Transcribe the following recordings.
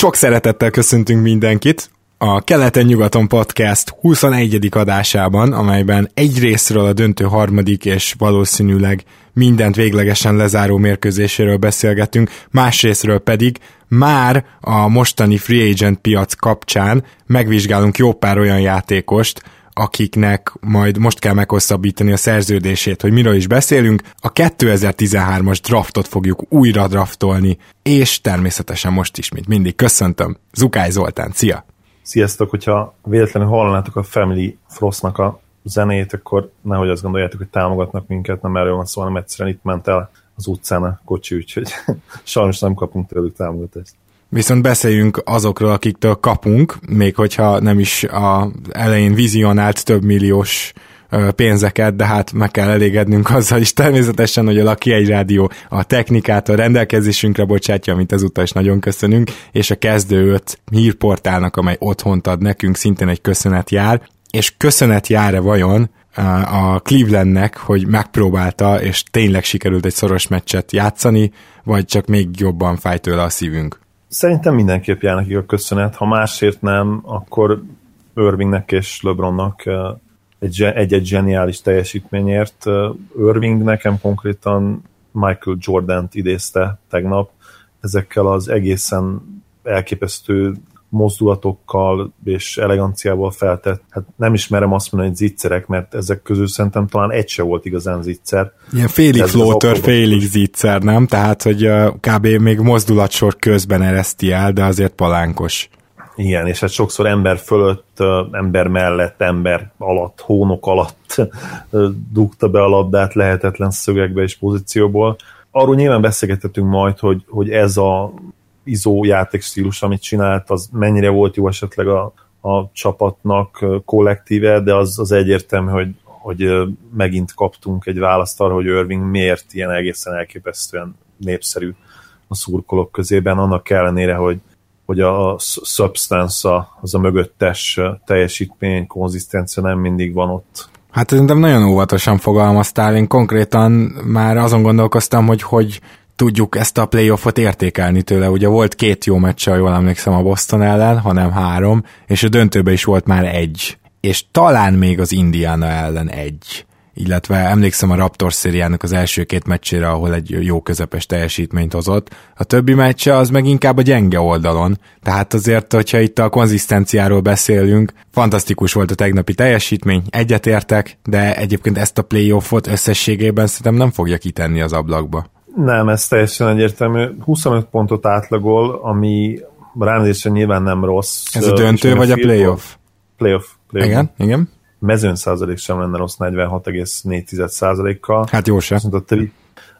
Sok szeretettel köszöntünk mindenkit a Keleten-nyugaton podcast 21. adásában, amelyben egy részről a döntő harmadik és valószínűleg mindent véglegesen lezáró mérkőzéséről beszélgetünk, másrésztről pedig már a mostani free agent piac kapcsán megvizsgálunk jó pár olyan játékost, akiknek majd most kell meghosszabbítani a szerződését, hogy miről is beszélünk. A 2013-as draftot fogjuk újra draftolni, és természetesen most is, mint mindig köszöntöm, Zukály Zoltán, szia! Sziasztok, hogyha véletlenül hallanátok a Family Frostnak a zenét, akkor nehogy azt gondoljátok, hogy támogatnak minket, nem erről van szó, hanem egyszerűen itt ment el az utcán a kocsi, úgyhogy sajnos nem kapunk tőlük támogatást. Viszont beszéljünk azokról, akiktől kapunk, még hogyha nem is a elején vizionált több milliós pénzeket, de hát meg kell elégednünk azzal is természetesen, hogy a Laki egy Rádió a technikát a rendelkezésünkre bocsátja, amit ezúttal is nagyon köszönünk, és a kezdő öt hírportálnak, amely otthont ad nekünk, szintén egy köszönet jár, és köszönet jár-e vajon a Clevelandnek, hogy megpróbálta, és tényleg sikerült egy szoros meccset játszani, vagy csak még jobban fáj tőle a szívünk? Szerintem mindenképp jár nekik a köszönet, ha másért nem, akkor Irvingnek és LeBronnak egy-egy zseniális teljesítményért. Irving nekem konkrétan Michael Jordan-t idézte tegnap, ezekkel az egészen elképesztő mozdulatokkal és eleganciával feltett, hát nem ismerem azt mondani, hogy zicserek, mert ezek közül szerintem talán egy se volt igazán zicser. Ilyen félig floater, félig zicser, nem? Tehát, hogy kb. még mozdulatsor közben ereszti el, de azért palánkos. Igen, és hát sokszor ember fölött, ember mellett, ember alatt, hónok alatt dugta be a labdát lehetetlen szögekbe és pozícióból. Arról nyilván beszélgethetünk majd, hogy, hogy ez a izó játékstílus, amit csinált, az mennyire volt jó esetleg a, a csapatnak kollektíve, de az, az egyértelmű, hogy, hogy megint kaptunk egy választ arra, hogy Irving miért ilyen egészen elképesztően népszerű a szurkolók közében, annak ellenére, hogy hogy a substance, az a mögöttes teljesítmény, konzisztencia nem mindig van ott. Hát szerintem nagyon óvatosan fogalmaztál, én konkrétan már azon gondolkoztam, hogy hogy tudjuk ezt a playoffot értékelni tőle. Ugye volt két jó meccs, ha jól emlékszem a Boston ellen, hanem három, és a döntőben is volt már egy. És talán még az Indiana ellen egy illetve emlékszem a Raptors szériának az első két meccsére, ahol egy jó közepes teljesítményt hozott. A többi meccse az meg inkább a gyenge oldalon, tehát azért, hogyha itt a konzisztenciáról beszélünk, fantasztikus volt a tegnapi teljesítmény, egyetértek, de egyébként ezt a playoffot összességében szerintem nem fogja kitenni az ablakba. Nem, ez teljesen egyértelmű. 25 pontot átlagol, ami ránézésre nyilván nem rossz. Ez a döntő vagy a playoff? Playoff. playoff. Igen, igen mezőn százalék sem lenne rossz 46,4 százalékkal. Hát jó se. Viszont, a tri-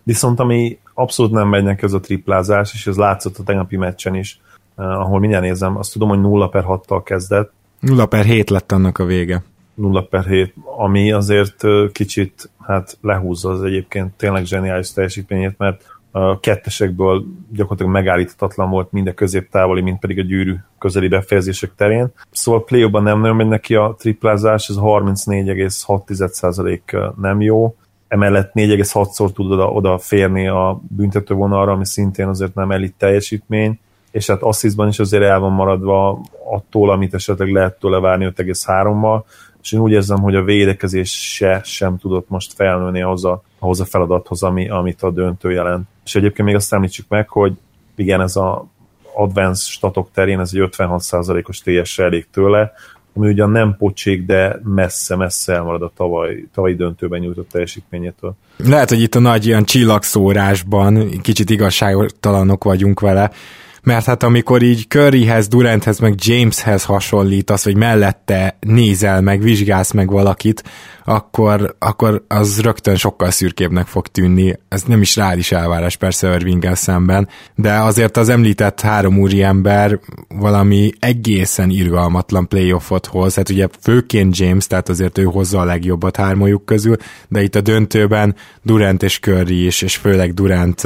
viszont ami abszolút nem megy neki, az a triplázás, és ez látszott a tegnapi meccsen is, ahol mindjárt nézem, azt tudom, hogy 0 per 6-tal kezdett. 0 per 7 lett annak a vége. 0 per 7, ami azért kicsit hát lehúzza az egyébként tényleg zseniális teljesítményét, mert a kettesekből gyakorlatilag megállíthatatlan volt mind a középtávoli, mind pedig a gyűrű közeli befejezések terén. Szóval play nem nagyon megy neki a triplázás, ez 34,6% nem jó, emellett 4,6-szor tud oda, oda férni a büntetővonalra, ami szintén azért nem elit teljesítmény, és hát asszisztban is azért el van maradva attól, amit esetleg lehet tőle várni 5,3-mal, és én úgy érzem, hogy a védekezés se sem tudott most felnőni ahhoz a, ahhoz a feladathoz, ami, amit a döntő jelent. És egyébként még azt említsük meg, hogy igen, ez a advanced statok terén ez egy 56%-os TS elég tőle, ami ugyan nem pocsék, de messze-messze elmarad a tavaly, tavalyi döntőben nyújtott teljesítményétől. Lehet, hogy itt a nagy ilyen csillagszórásban kicsit igazságtalanok vagyunk vele, mert hát amikor így Curryhez, Duranthez, meg Jameshez hasonlítasz, vagy mellette nézel, meg vizsgálsz meg valakit, akkor, akkor az rögtön sokkal szürkébbnek fog tűnni. Ez nem is is elvárás persze irving szemben, de azért az említett három úri ember valami egészen irgalmatlan playoffot hoz, hát ugye főként James, tehát azért ő hozza a legjobbat hármójuk közül, de itt a döntőben Durant és Curry is, és főleg Durant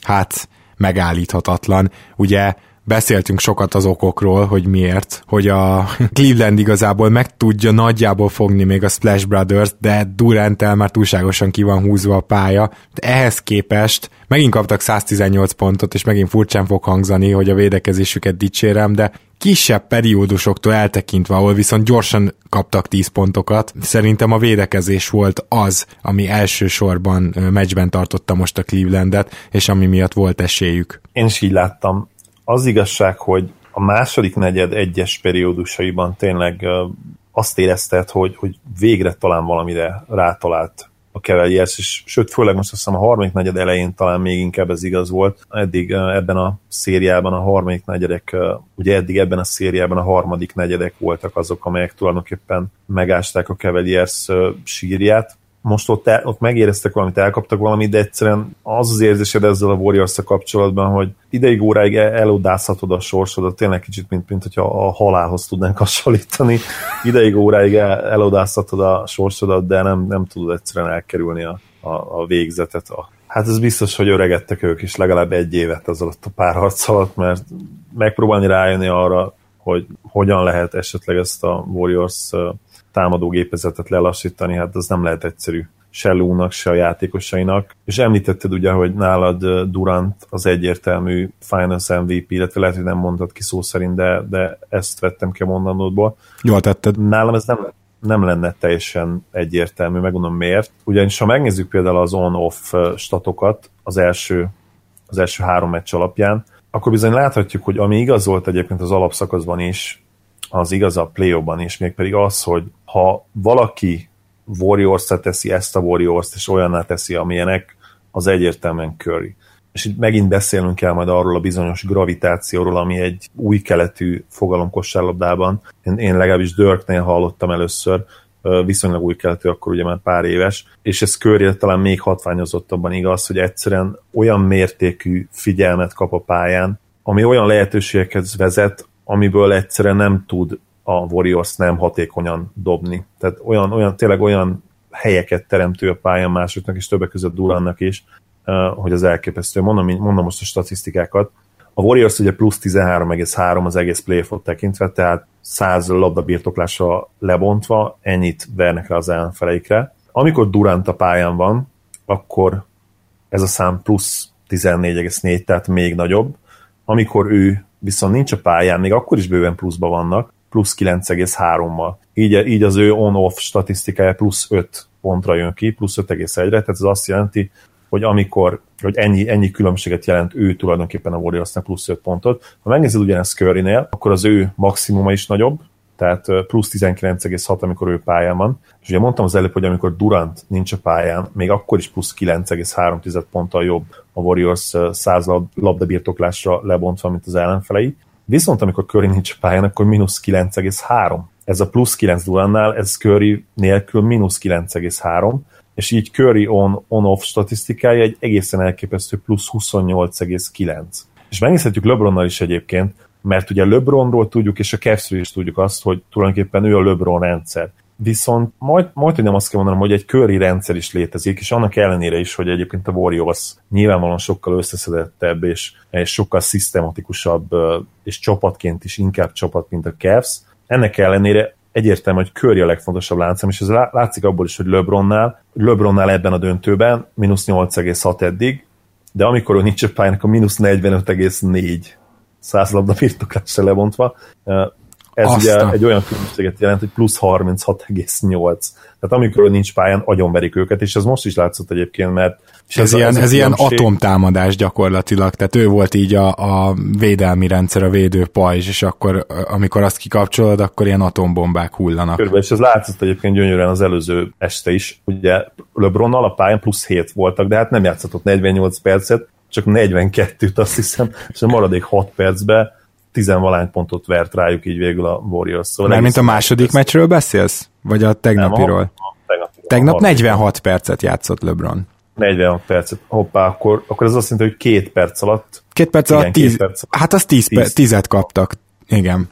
hát megállíthatatlan. Ugye beszéltünk sokat az okokról, hogy miért, hogy a Cleveland igazából meg tudja nagyjából fogni még a Splash Brothers, de durant már túlságosan ki van húzva a pálya. De ehhez képest megint kaptak 118 pontot, és megint furcsán fog hangzani, hogy a védekezésüket dicsérem, de kisebb periódusoktól eltekintve, ahol viszont gyorsan kaptak 10 pontokat, szerintem a védekezés volt az, ami elsősorban meccsben tartotta most a Clevelandet, és ami miatt volt esélyük. Én is így láttam. Az igazság, hogy a második negyed egyes periódusaiban tényleg azt érezted, hogy, hogy végre talán valamire rátalált a Cavaliers, és sőt, főleg most azt hiszem a harmadik negyed elején talán még inkább ez igaz volt. Eddig ebben a szériában a harmadik negyedek, ugye eddig ebben a szériában a harmadik negyedek voltak azok, amelyek tulajdonképpen megásták a Cavaliers sírját most ott, el, ott megéreztek valamit, elkaptak valamit, de egyszerűen az az érzésed ezzel a warriors kapcsolatban, hogy ideig óráig elodázhatod a sorsodat, tényleg kicsit, mint, mint hogyha a halálhoz tudnánk hasonlítani. Ideig óráig elodázhatod a sorsodat, de nem, nem tudod egyszerűen elkerülni a, a, a végzetet. A, hát ez biztos, hogy öregedtek ők is legalább egy évet az alatt a pár harc alatt, mert megpróbálni rájönni arra, hogy hogyan lehet esetleg ezt a Warriors támadógépezetet lelassítani, hát az nem lehet egyszerű se Lúnak, se a játékosainak. És említetted ugye, hogy nálad Durant az egyértelmű Finals MVP, illetve lehet, hogy nem mondtad ki szó szerint, de, de ezt vettem ki a mondanódból. Jól tetted. Nálam ez nem, nem lenne teljesen egyértelmű, megmondom miért. Ugyanis ha megnézzük például az on-off statokat az első, az első három meccs alapján, akkor bizony láthatjuk, hogy ami igaz volt egyébként az alapszakaszban is, az igaz a play is, mégpedig az, hogy ha valaki warriors teszi ezt a Warriors-t, és olyanná teszi, amilyenek, az egyértelműen Curry. És itt megint beszélnünk kell majd arról a bizonyos gravitációról, ami egy új keletű fogalom kosárlabdában. Én, én legalábbis Dörknél hallottam először, viszonylag új keletű, akkor ugye már pár éves, és ez köré talán még hatványozottabban igaz, hogy egyszerűen olyan mértékű figyelmet kap a pályán, ami olyan lehetőségekhez vezet, amiből egyszerűen nem tud a Warriors nem hatékonyan dobni. Tehát olyan, olyan, tényleg olyan helyeket teremtő a pályán másoknak, és többek között Durannak is, hogy az elképesztő. Mondom, mondom most a statisztikákat. A Warriors ugye plusz 13,3 az egész playoffot tekintve, tehát 100 labda birtoklásra lebontva, ennyit vernek le az ellenfeleikre. Amikor Durant a pályán van, akkor ez a szám plusz 14,4, tehát még nagyobb. Amikor ő viszont nincs a pályán, még akkor is bőven pluszban vannak, plusz 9,3-mal. Így, így az ő on-off statisztikája plusz 5 pontra jön ki, plusz 5,1-re, tehát ez azt jelenti, hogy amikor, hogy ennyi, ennyi különbséget jelent ő tulajdonképpen a Warriorsnak plusz 5 pontot. Ha megnézed ugyanezt curry akkor az ő maximuma is nagyobb, tehát plusz 19,6, amikor ő pályán van. És ugye mondtam az előbb, hogy amikor Durant nincs a pályán, még akkor is plusz 9,3 ponttal jobb a Warriors 100 labdabirtoklásra lebontva, mint az ellenfelei. Viszont amikor Curry nincs a pályán, akkor mínusz 9,3. Ez a plusz 9 Durannál, ez Curry nélkül mínusz 9,3, és így Curry on, on-off statisztikája egy egészen elképesztő plusz 28,9. És megnézhetjük LeBronnal is egyébként, mert ugye LeBronról tudjuk, és a cavs is tudjuk azt, hogy tulajdonképpen ő a LeBron rendszer. Viszont majd, majd hogy nem azt kell mondanom, hogy egy köri rendszer is létezik, és annak ellenére is, hogy egyébként a Warriors nyilvánvalóan sokkal összeszedettebb, és, és sokkal szisztematikusabb, és csapatként is inkább csapat, mint a Cavs. Ennek ellenére egyértelmű, hogy Curry a legfontosabb láncem, és ez látszik abból is, hogy LeBronnál, LeBronnál ebben a döntőben mínusz 8,6 eddig, de amikor ő nincs a pályának, a mínusz 45,4 100 labda birtoklásra lebontva. Ez Aztán. ugye egy olyan különbséget jelent, hogy plusz 36,8. Tehát amikor nincs pályán, agyonverik őket, és ez most is látszott egyébként, mert és ez, ez, ilyen, ez ilyen atomtámadás gyakorlatilag, tehát ő volt így a, a védelmi rendszer, a védő pajzs, és akkor amikor azt kikapcsolod, akkor ilyen atombombák hullanak. Körülbelül, és ez látszott egyébként gyönyörűen az előző este is, ugye LeBronnal a pályán plusz 7 voltak, de hát nem játszott 48 percet, csak 42-t azt hiszem, és a maradék 6 percben tizenvalány pontot vert rájuk így végül a Warriors. Szóval Mert mint a második meccsről beszélsz? Vagy a tegnapiról? Nem, a, a tegnapiról. Tegnap 46 percet játszott LeBron. 46 percet. Hoppá, akkor, akkor ez azt jelenti, hogy két perc alatt. Két perc alatt, tíz, perc alatt. hát az tíz, tíz. tizet kaptak. Igen.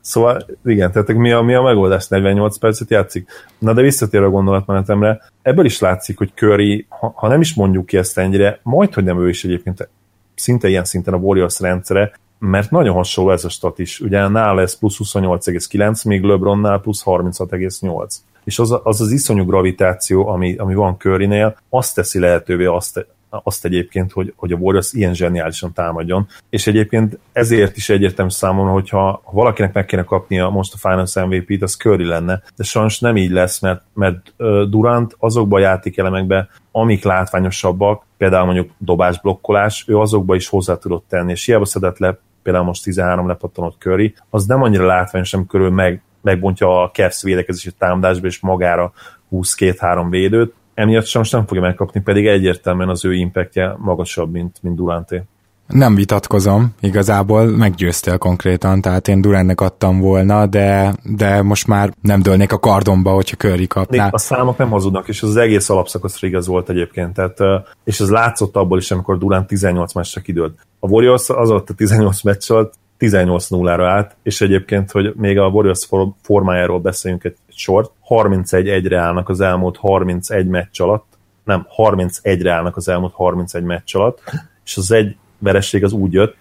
Szóval igen, tehát mi a, mi a megoldás? 48 percet játszik? Na de visszatér a gondolatmenetemre, ebből is látszik, hogy Curry, ha, ha nem is mondjuk ki ezt ennyire, majd, hogy nem ő is egyébként szinte ilyen szinten a Warriors rendszere, mert nagyon hasonló ez a stat is. Ugye nála lesz plusz 28,9, még LeBronnál plusz 36,8. És az, az az iszonyú gravitáció, ami, ami van Currynél, azt teszi lehetővé azt, azt egyébként, hogy, hogy a Warriors ilyen zseniálisan támadjon, és egyébként ezért is egyértelmű számomra, hogyha ha valakinek meg kéne kapnia most a Finals MVP-t, az Curry lenne, de sajnos nem így lesz, mert, mert Durant azokba a játékelemekbe, amik látványosabbak, például mondjuk dobás, blokkolás, ő azokba is hozzá tudott tenni, és hiába szedett le például most 13 lepattanott Curry, az nem annyira látványos, amikor meg, megbontja a Cavs védekezési támadásba, és magára 22-3 védőt, emiatt sem nem fogja megkapni, pedig egyértelműen az ő impactje magasabb, mint, mint Duranté. Nem vitatkozom, igazából meggyőztél konkrétan, tehát én Duránnek adtam volna, de, de most már nem dőlnék a kardomba, hogyha Curry kapná. Még a számok nem hazudnak, és az egész alapszakaszra igaz volt egyébként, tehát, és ez látszott abból is, amikor Durán 18 meccsre kidőlt. A Warriors az alatt a 18 meccs alatt 18-0-ra állt, és egyébként, hogy még a Warriors formájáról beszéljünk egy sort, 31-1-re állnak az elmúlt 31 meccs alatt, nem, 31-re állnak az elmúlt 31 meccs alatt, és az egy vereség az úgy jött,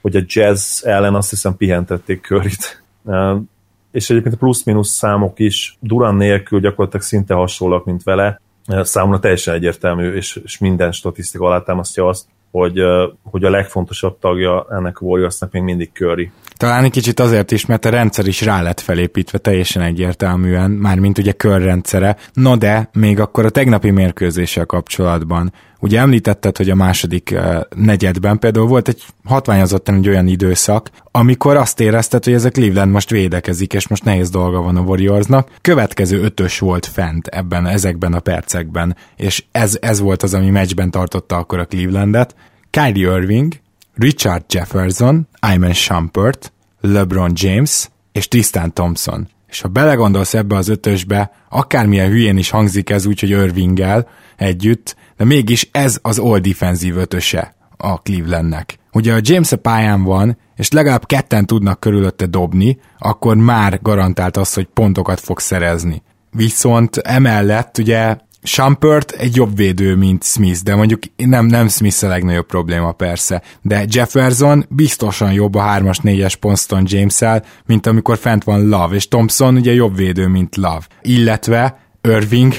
hogy a Jazz ellen azt hiszem pihentették körit. És egyébként a plusz-minusz számok is Duran nélkül gyakorlatilag szinte hasonlóak, mint vele. Számomra teljesen egyértelmű, és, és minden statisztika alátámasztja azt, hogy, hogy a legfontosabb tagja ennek a Warriorsnak még mindig Curry. Talán egy kicsit azért is, mert a rendszer is rá lett felépítve teljesen egyértelműen, mármint ugye körrendszere. No de, még akkor a tegnapi mérkőzéssel kapcsolatban. Ugye említetted, hogy a második negyedben például volt egy hatványozottan egy olyan időszak, amikor azt érezted, hogy ezek Cleveland most védekezik, és most nehéz dolga van a Warriorsnak. Következő ötös volt fent ebben, ezekben a percekben, és ez, ez volt az, ami meccsben tartotta akkor a Clevelandet. Kyrie Irving, Richard Jefferson, Iman Shumpert, LeBron James és Tristan Thompson. És ha belegondolsz ebbe az ötösbe, akármilyen hülyén is hangzik ez úgy, hogy Irvinggel együtt, de mégis ez az all defensív ötöse a Clevelandnek. Ugye a James a pályán van, és legalább ketten tudnak körülötte dobni, akkor már garantált az, hogy pontokat fog szerezni. Viszont emellett ugye Shumpert egy jobb védő, mint Smith, de mondjuk nem, nem Smith a legnagyobb probléma persze, de Jefferson biztosan jobb a 3-as, 4-es Ponston james mint amikor fent van Love, és Thompson ugye jobb védő, mint Love. Illetve Irving,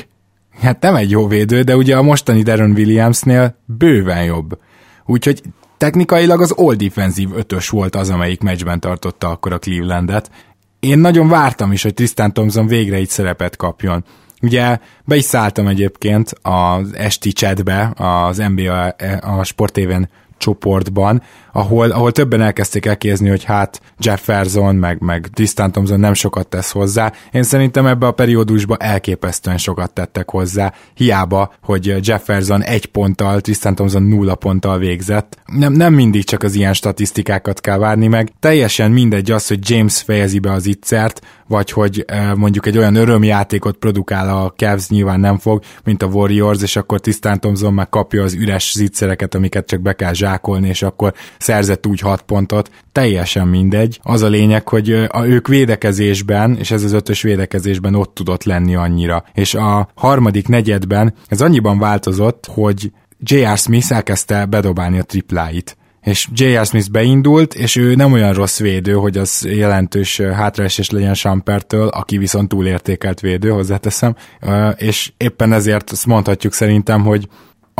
hát nem egy jó védő, de ugye a mostani Darren Williamsnél bőven jobb. Úgyhogy technikailag az all defensive ötös volt az, amelyik meccsben tartotta akkor a Clevelandet. Én nagyon vártam is, hogy Tristan Thompson végre egy szerepet kapjon. Ugye be is szálltam egyébként az esti chatbe, az NBA a sportéven csoportban, ahol, ahol többen elkezdték elkézni, hogy hát Jefferson, meg, meg Tristan Thompson nem sokat tesz hozzá. Én szerintem ebbe a periódusba elképesztően sokat tettek hozzá. Hiába, hogy Jefferson egy ponttal, Tristan Thompson nulla ponttal végzett. Nem, nem mindig csak az ilyen statisztikákat kell várni meg. Teljesen mindegy az, hogy James fejezi be az ittszert, vagy hogy mondjuk egy olyan örömjátékot produkál a Cavs, nyilván nem fog, mint a Warriors, és akkor Tristan Thompson meg kapja az üres zicsereket, amiket csak be kell zsákolni, és akkor szerzett úgy 6 pontot, teljesen mindegy. Az a lényeg, hogy a, ők védekezésben, és ez az ötös védekezésben ott tudott lenni annyira. És a harmadik negyedben ez annyiban változott, hogy J.R. Smith elkezdte bedobálni a tripláit és J.R. Smith beindult, és ő nem olyan rossz védő, hogy az jelentős hátraesés legyen Sampertől, aki viszont túlértékelt védő, hozzáteszem, és éppen ezért azt mondhatjuk szerintem, hogy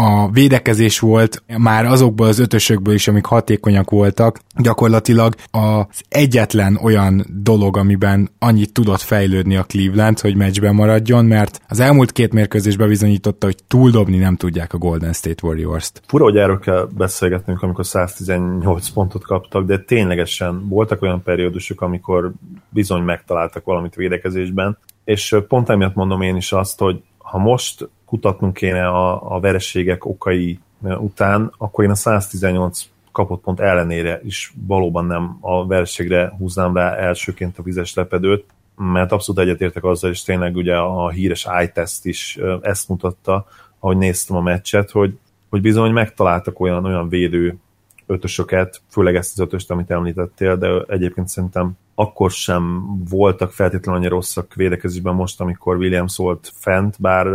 a védekezés volt már azokból az ötösökből is, amik hatékonyak voltak, gyakorlatilag az egyetlen olyan dolog, amiben annyit tudott fejlődni a Cleveland, hogy meccsben maradjon, mert az elmúlt két mérkőzésben bizonyította, hogy túldobni nem tudják a Golden State Warriors-t. Fura, hogy erről kell beszélgetnünk, amikor 118 pontot kaptak, de ténylegesen voltak olyan periódusok, amikor bizony megtaláltak valamit védekezésben, és pont emiatt mondom én is azt, hogy ha most kutatnunk kéne a, a vereségek okai után, akkor én a 118 kapott pont ellenére is valóban nem a verségre húznám rá elsőként a vizes lepedőt, mert abszolút egyetértek azzal, és tényleg ugye a híres iTest is ezt mutatta, ahogy néztem a meccset, hogy, hogy bizony megtaláltak olyan, olyan védő ötösöket, főleg ezt az ötöst, amit említettél, de egyébként szerintem akkor sem voltak feltétlenül annyira rosszak védekezésben most, amikor Williams volt fent, bár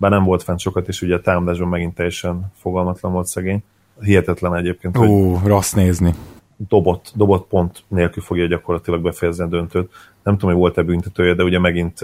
bár nem volt fent sokat, és ugye a támadásban megint teljesen fogalmatlan volt szegény. Hihetetlen egyébként. Ó, rossz nézni. dobott, dobott pont nélkül fogja gyakorlatilag befejezni a döntőt. Nem tudom, hogy volt-e büntetője, de ugye megint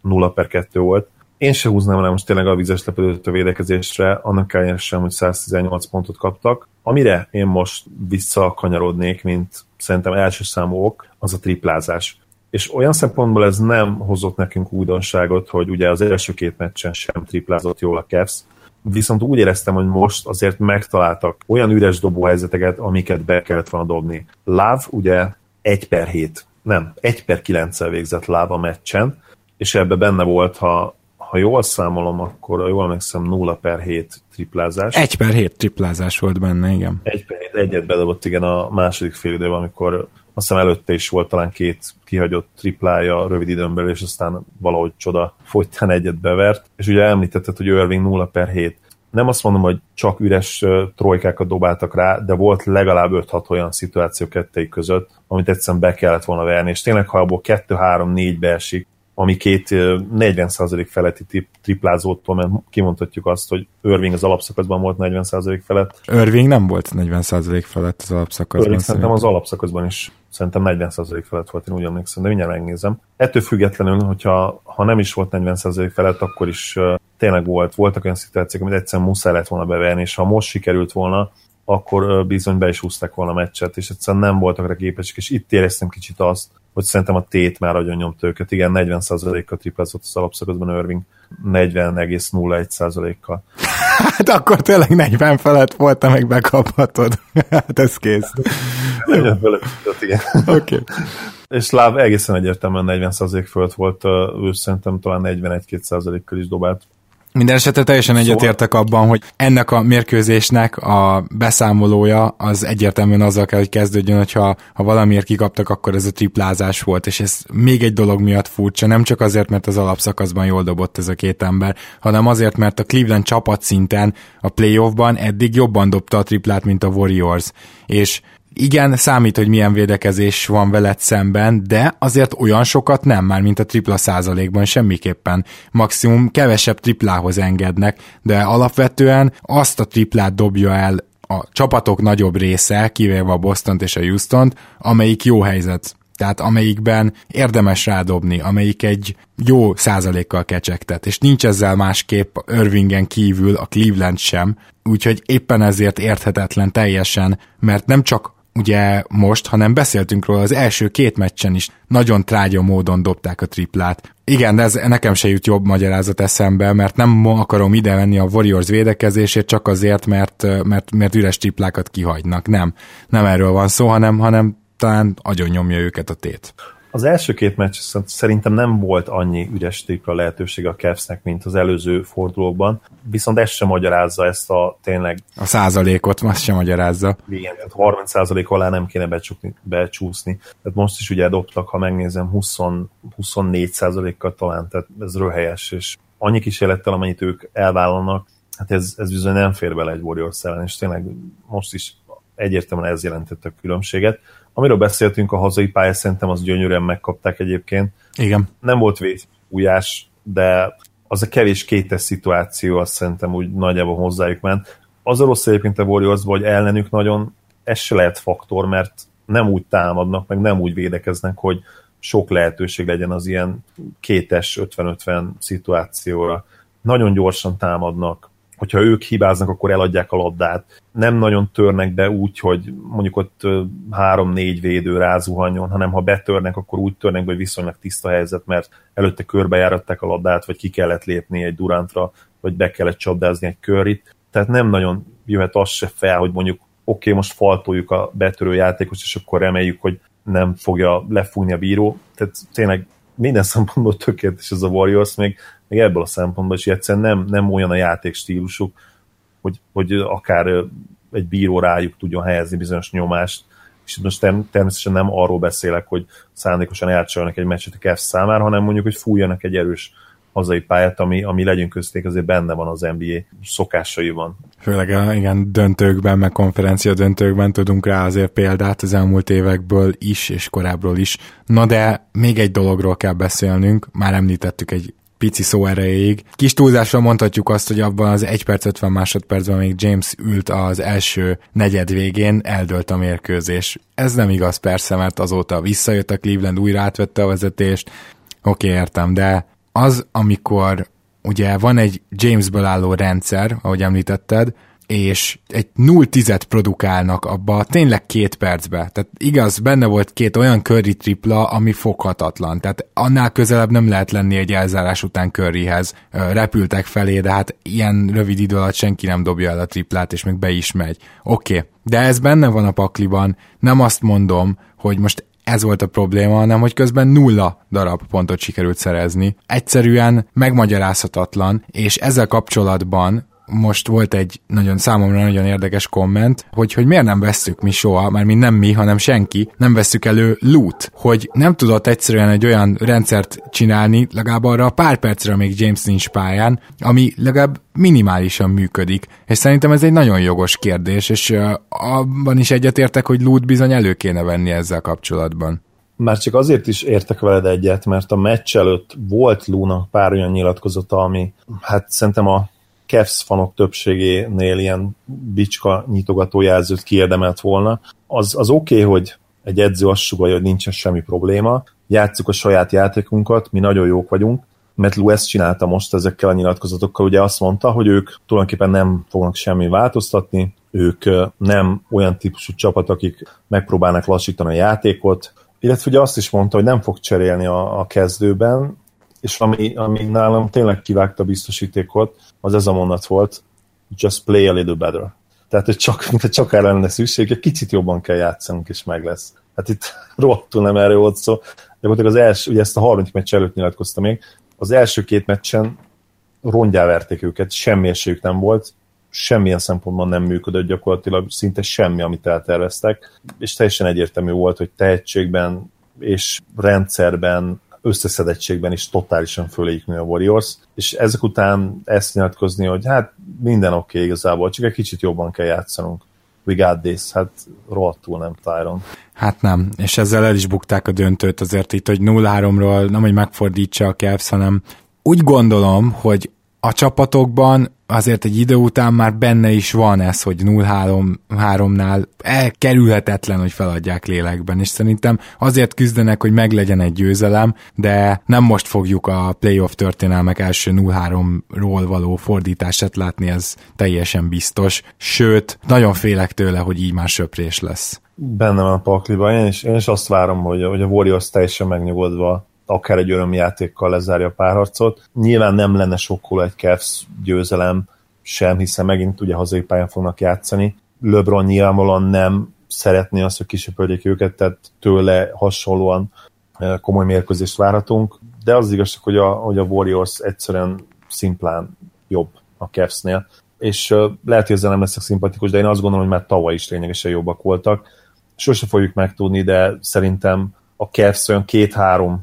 0 per 2 volt. Én se húznám rá most tényleg a vizes lepedőt a védekezésre, annak ellenére sem, hogy 118 pontot kaptak. Amire én most visszakanyarodnék, mint szerintem első számú ok, az a triplázás. És olyan szempontból ez nem hozott nekünk újdonságot, hogy ugye az első két meccsen sem triplázott jól a Cavs, viszont úgy éreztem, hogy most azért megtaláltak olyan üres dobóhelyzeteket, amiket be kellett volna dobni. Láv ugye 1 per 7, nem, 1 per 9-el végzett Láv a meccsen, és ebbe benne volt, ha, ha jól számolom, akkor jól emlékszem 0 per 7 triplázás. 1 per 7 triplázás volt benne, igen. 1 per 7, egyet bedobott igen a második fél időben, amikor azt hiszem előtte is volt talán két kihagyott triplája rövid időn belül, és aztán valahogy csoda folytán egyet bevert. És ugye említetted, hogy Irving 0 per 7. Nem azt mondom, hogy csak üres trojkákat dobáltak rá, de volt legalább 5-6 olyan szituáció kettői között, amit egyszerűen be kellett volna verni, és tényleg, ha abból 2-3-4 beesik, ami két 40% feletti triplázótól, mert kimondhatjuk azt, hogy Irving az alapszakaszban volt 40% felett. Irving nem volt 40% felett az alapszakaszban. Irving szerintem az alapszakaszban is szerintem 40% felett volt, én úgy emlékszem, de mindjárt megnézem. Ettől függetlenül, hogyha ha nem is volt 40% felett, akkor is uh, tényleg volt, voltak olyan szituációk, amit egyszerűen muszáj lett volna beverni, és ha most sikerült volna, akkor uh, bizony be is húzták volna a meccset, és egyszerűen nem voltak rá képesek, és itt éreztem kicsit azt, hogy szerintem a tét már nagyon nyomta őket. Igen, 40%-kal triplázott az alapszakaszban Irving, 40,01%-kal. Hát akkor tényleg 40 felett volt, meg bekaphatod. hát ez kész. 40 felett, igen. Oké. Okay. És Láv egészen egyértelműen 40% fölött volt, ő szerintem talán 41-2%-kal is dobált. Minden esetre teljesen szóval... egyetértek abban, hogy ennek a mérkőzésnek a beszámolója az egyértelműen azzal kell, hogy kezdődjön, hogyha ha valamiért kikaptak, akkor ez a triplázás volt, és ez még egy dolog miatt furcsa, nem csak azért, mert az alapszakaszban jól dobott ez a két ember, hanem azért, mert a Cleveland csapat szinten a playoffban eddig jobban dobta a triplát, mint a Warriors, és igen, számít, hogy milyen védekezés van veled szemben, de azért olyan sokat nem, már mint a tripla százalékban semmiképpen. Maximum kevesebb triplához engednek, de alapvetően azt a triplát dobja el a csapatok nagyobb része, kivéve a Boston és a houston amelyik jó helyzet. Tehát amelyikben érdemes rádobni, amelyik egy jó százalékkal kecsegtet, és nincs ezzel másképp Irvingen kívül a Cleveland sem, úgyhogy éppen ezért érthetetlen teljesen, mert nem csak ugye most, hanem beszéltünk róla az első két meccsen is nagyon trágya módon dobták a triplát. Igen, de ez nekem se jut jobb magyarázat eszembe, mert nem akarom ide venni a Warriors védekezését csak azért, mert, mert, mert üres triplákat kihagynak. Nem, nem erről van szó, hanem, hanem talán agyon nyomja őket a tét. Az első két meccs szerintem nem volt annyi üres tripla lehetőség a Cavsnek, mint az előző fordulóban, viszont ez sem magyarázza ezt a tényleg... A százalékot, azt sem magyarázza. Igen, tehát 30 százalék alá nem kéne becsukni, becsúszni. Tehát most is ugye dobtak, ha megnézem, 20, 24 százalékkal talán, tehát ez röhelyes, és annyi kísérlettel, amennyit ők elvállalnak, hát ez, ez bizony nem fér bele egy Warriors ellen, és tényleg most is egyértelműen ez jelentette a különbséget. Amiről beszéltünk, a hazai pálya szerintem az gyönyörűen megkapták egyébként. Igen. Nem volt vészújás, de az a kevés kétes szituáció azt szerintem úgy nagyjából hozzájuk ment. Az a rossz egyébként a warriors hogy ellenük nagyon ez se lehet faktor, mert nem úgy támadnak, meg nem úgy védekeznek, hogy sok lehetőség legyen az ilyen kétes 50-50 szituációra. Nagyon gyorsan támadnak, hogyha ők hibáznak, akkor eladják a labdát. Nem nagyon törnek be úgy, hogy mondjuk ott három-négy védő rázuhanjon, hanem ha betörnek, akkor úgy törnek be, hogy viszonylag tiszta helyzet, mert előtte körbejáratták a labdát, vagy ki kellett lépni egy Durantra, vagy be kellett csapdázni egy körit. Tehát nem nagyon jöhet az se fel, hogy mondjuk oké, okay, most faltoljuk a betörő játékos, és akkor reméljük, hogy nem fogja lefújni a bíró. Tehát tényleg minden szempontból tökéletes ez a Warriors, még még ebből a szempontból is egyszerűen nem, nem olyan a játék stílusuk, hogy, hogy akár egy bíró rájuk tudjon helyezni bizonyos nyomást, és most természetesen nem arról beszélek, hogy szándékosan elcsalnak egy meccset a Cavs számára, hanem mondjuk, hogy fújjanak egy erős hazai pályát, ami, ami legyünk közték, azért benne van az NBA szokásaiban. Főleg igen, döntőkben, meg konferencia döntőkben tudunk rá azért példát az elmúlt évekből is, és korábbról is. Na de még egy dologról kell beszélnünk, már említettük egy pici szó erejéig. Kis túlzásra mondhatjuk azt, hogy abban az 1 perc 50 másodpercben még James ült az első negyed végén, eldőlt a mérkőzés. Ez nem igaz persze, mert azóta visszajött a Cleveland, újra átvette a vezetést, oké, okay, értem, de az, amikor ugye van egy Jamesből álló rendszer, ahogy említetted, és egy 0 10 produkálnak abba tényleg két percbe. Tehát igaz, benne volt két olyan curry tripla, ami foghatatlan. Tehát annál közelebb nem lehet lenni egy elzárás után curryhez. Repültek felé, de hát ilyen rövid idő alatt senki nem dobja el a triplát, és még be is megy. Oké, okay. de ez benne van a pakliban. Nem azt mondom, hogy most ez volt a probléma, hanem hogy közben nulla darab pontot sikerült szerezni. Egyszerűen megmagyarázhatatlan, és ezzel kapcsolatban most volt egy nagyon számomra nagyon érdekes komment, hogy, hogy miért nem vesszük mi soha, már mi nem mi, hanem senki, nem vesszük elő loot, hogy nem tudott egyszerűen egy olyan rendszert csinálni, legalább arra a pár percre, még James nincs pályán, ami legalább minimálisan működik. És szerintem ez egy nagyon jogos kérdés, és abban is egyetértek, hogy loot bizony elő kéne venni ezzel kapcsolatban. Már csak azért is értek veled egyet, mert a meccs előtt volt Luna pár olyan nyilatkozata, ami hát szerintem a Cavs fanok többségénél ilyen bicska nyitogató jelzőt kiérdemelt volna. Az, az oké, okay, hogy egy edző azt sugalja, hogy nincsen semmi probléma, játsszuk a saját játékunkat, mi nagyon jók vagyunk, mert Lou ezt csinálta most ezekkel a nyilatkozatokkal, ugye azt mondta, hogy ők tulajdonképpen nem fognak semmi változtatni, ők nem olyan típusú csapat, akik megpróbálnak lassítani a játékot, illetve ugye azt is mondta, hogy nem fog cserélni a, a kezdőben, és ami, ami nálam tényleg kivágta biztosítékot, az ez a mondat volt, just play a little better. Tehát, hogy csak, csak erre lenne szükség, egy kicsit jobban kell játszanunk, és meg lesz. Hát itt rohadtul nem erről volt szó. De az első, ugye ezt a harmadik meccs előtt nyilatkoztam még, az első két meccsen rongyá verték őket, semmi esélyük nem volt, semmilyen szempontból nem működött gyakorlatilag, szinte semmi, amit elterveztek, és teljesen egyértelmű volt, hogy tehetségben és rendszerben összeszedettségben is totálisan föléjük a Warriors, és ezek után ezt nyilatkozni, hogy hát minden oké okay, igazából, csak egy kicsit jobban kell játszanunk. We got this, hát rohadtul nem Tyron. Hát nem, és ezzel el is bukták a döntőt azért itt, hogy 0-3-ról nem, hogy megfordítsa a Cavs, hanem úgy gondolom, hogy a csapatokban azért egy idő után már benne is van ez, hogy 0-3-nál elkerülhetetlen, hogy feladják lélekben, és szerintem azért küzdenek, hogy meglegyen egy győzelem, de nem most fogjuk a playoff történelmek első 0-3-ról való fordítását látni, ez teljesen biztos, sőt, nagyon félek tőle, hogy így már söprés lesz. Benne van a pakliban, én is, én is azt várom, hogy, hogy a Warriors teljesen megnyugodva akár egy örömjátékkal lezárja a párharcot. Nyilván nem lenne sokkoló egy Cavs győzelem sem, hiszen megint ugye hazai pályán fognak játszani. LeBron nyilvánvalóan nem szeretné azt, hogy kisöpöljék őket, tehát tőle hasonlóan komoly mérkőzést várhatunk, de az igazság, hogy a, hogy a Warriors egyszerűen szimplán jobb a Cavs-nél, és lehet, hogy ezzel nem leszek szimpatikus, de én azt gondolom, hogy már tavaly is lényegesen jobbak voltak. Sose fogjuk megtudni, de szerintem a Cavs olyan két-három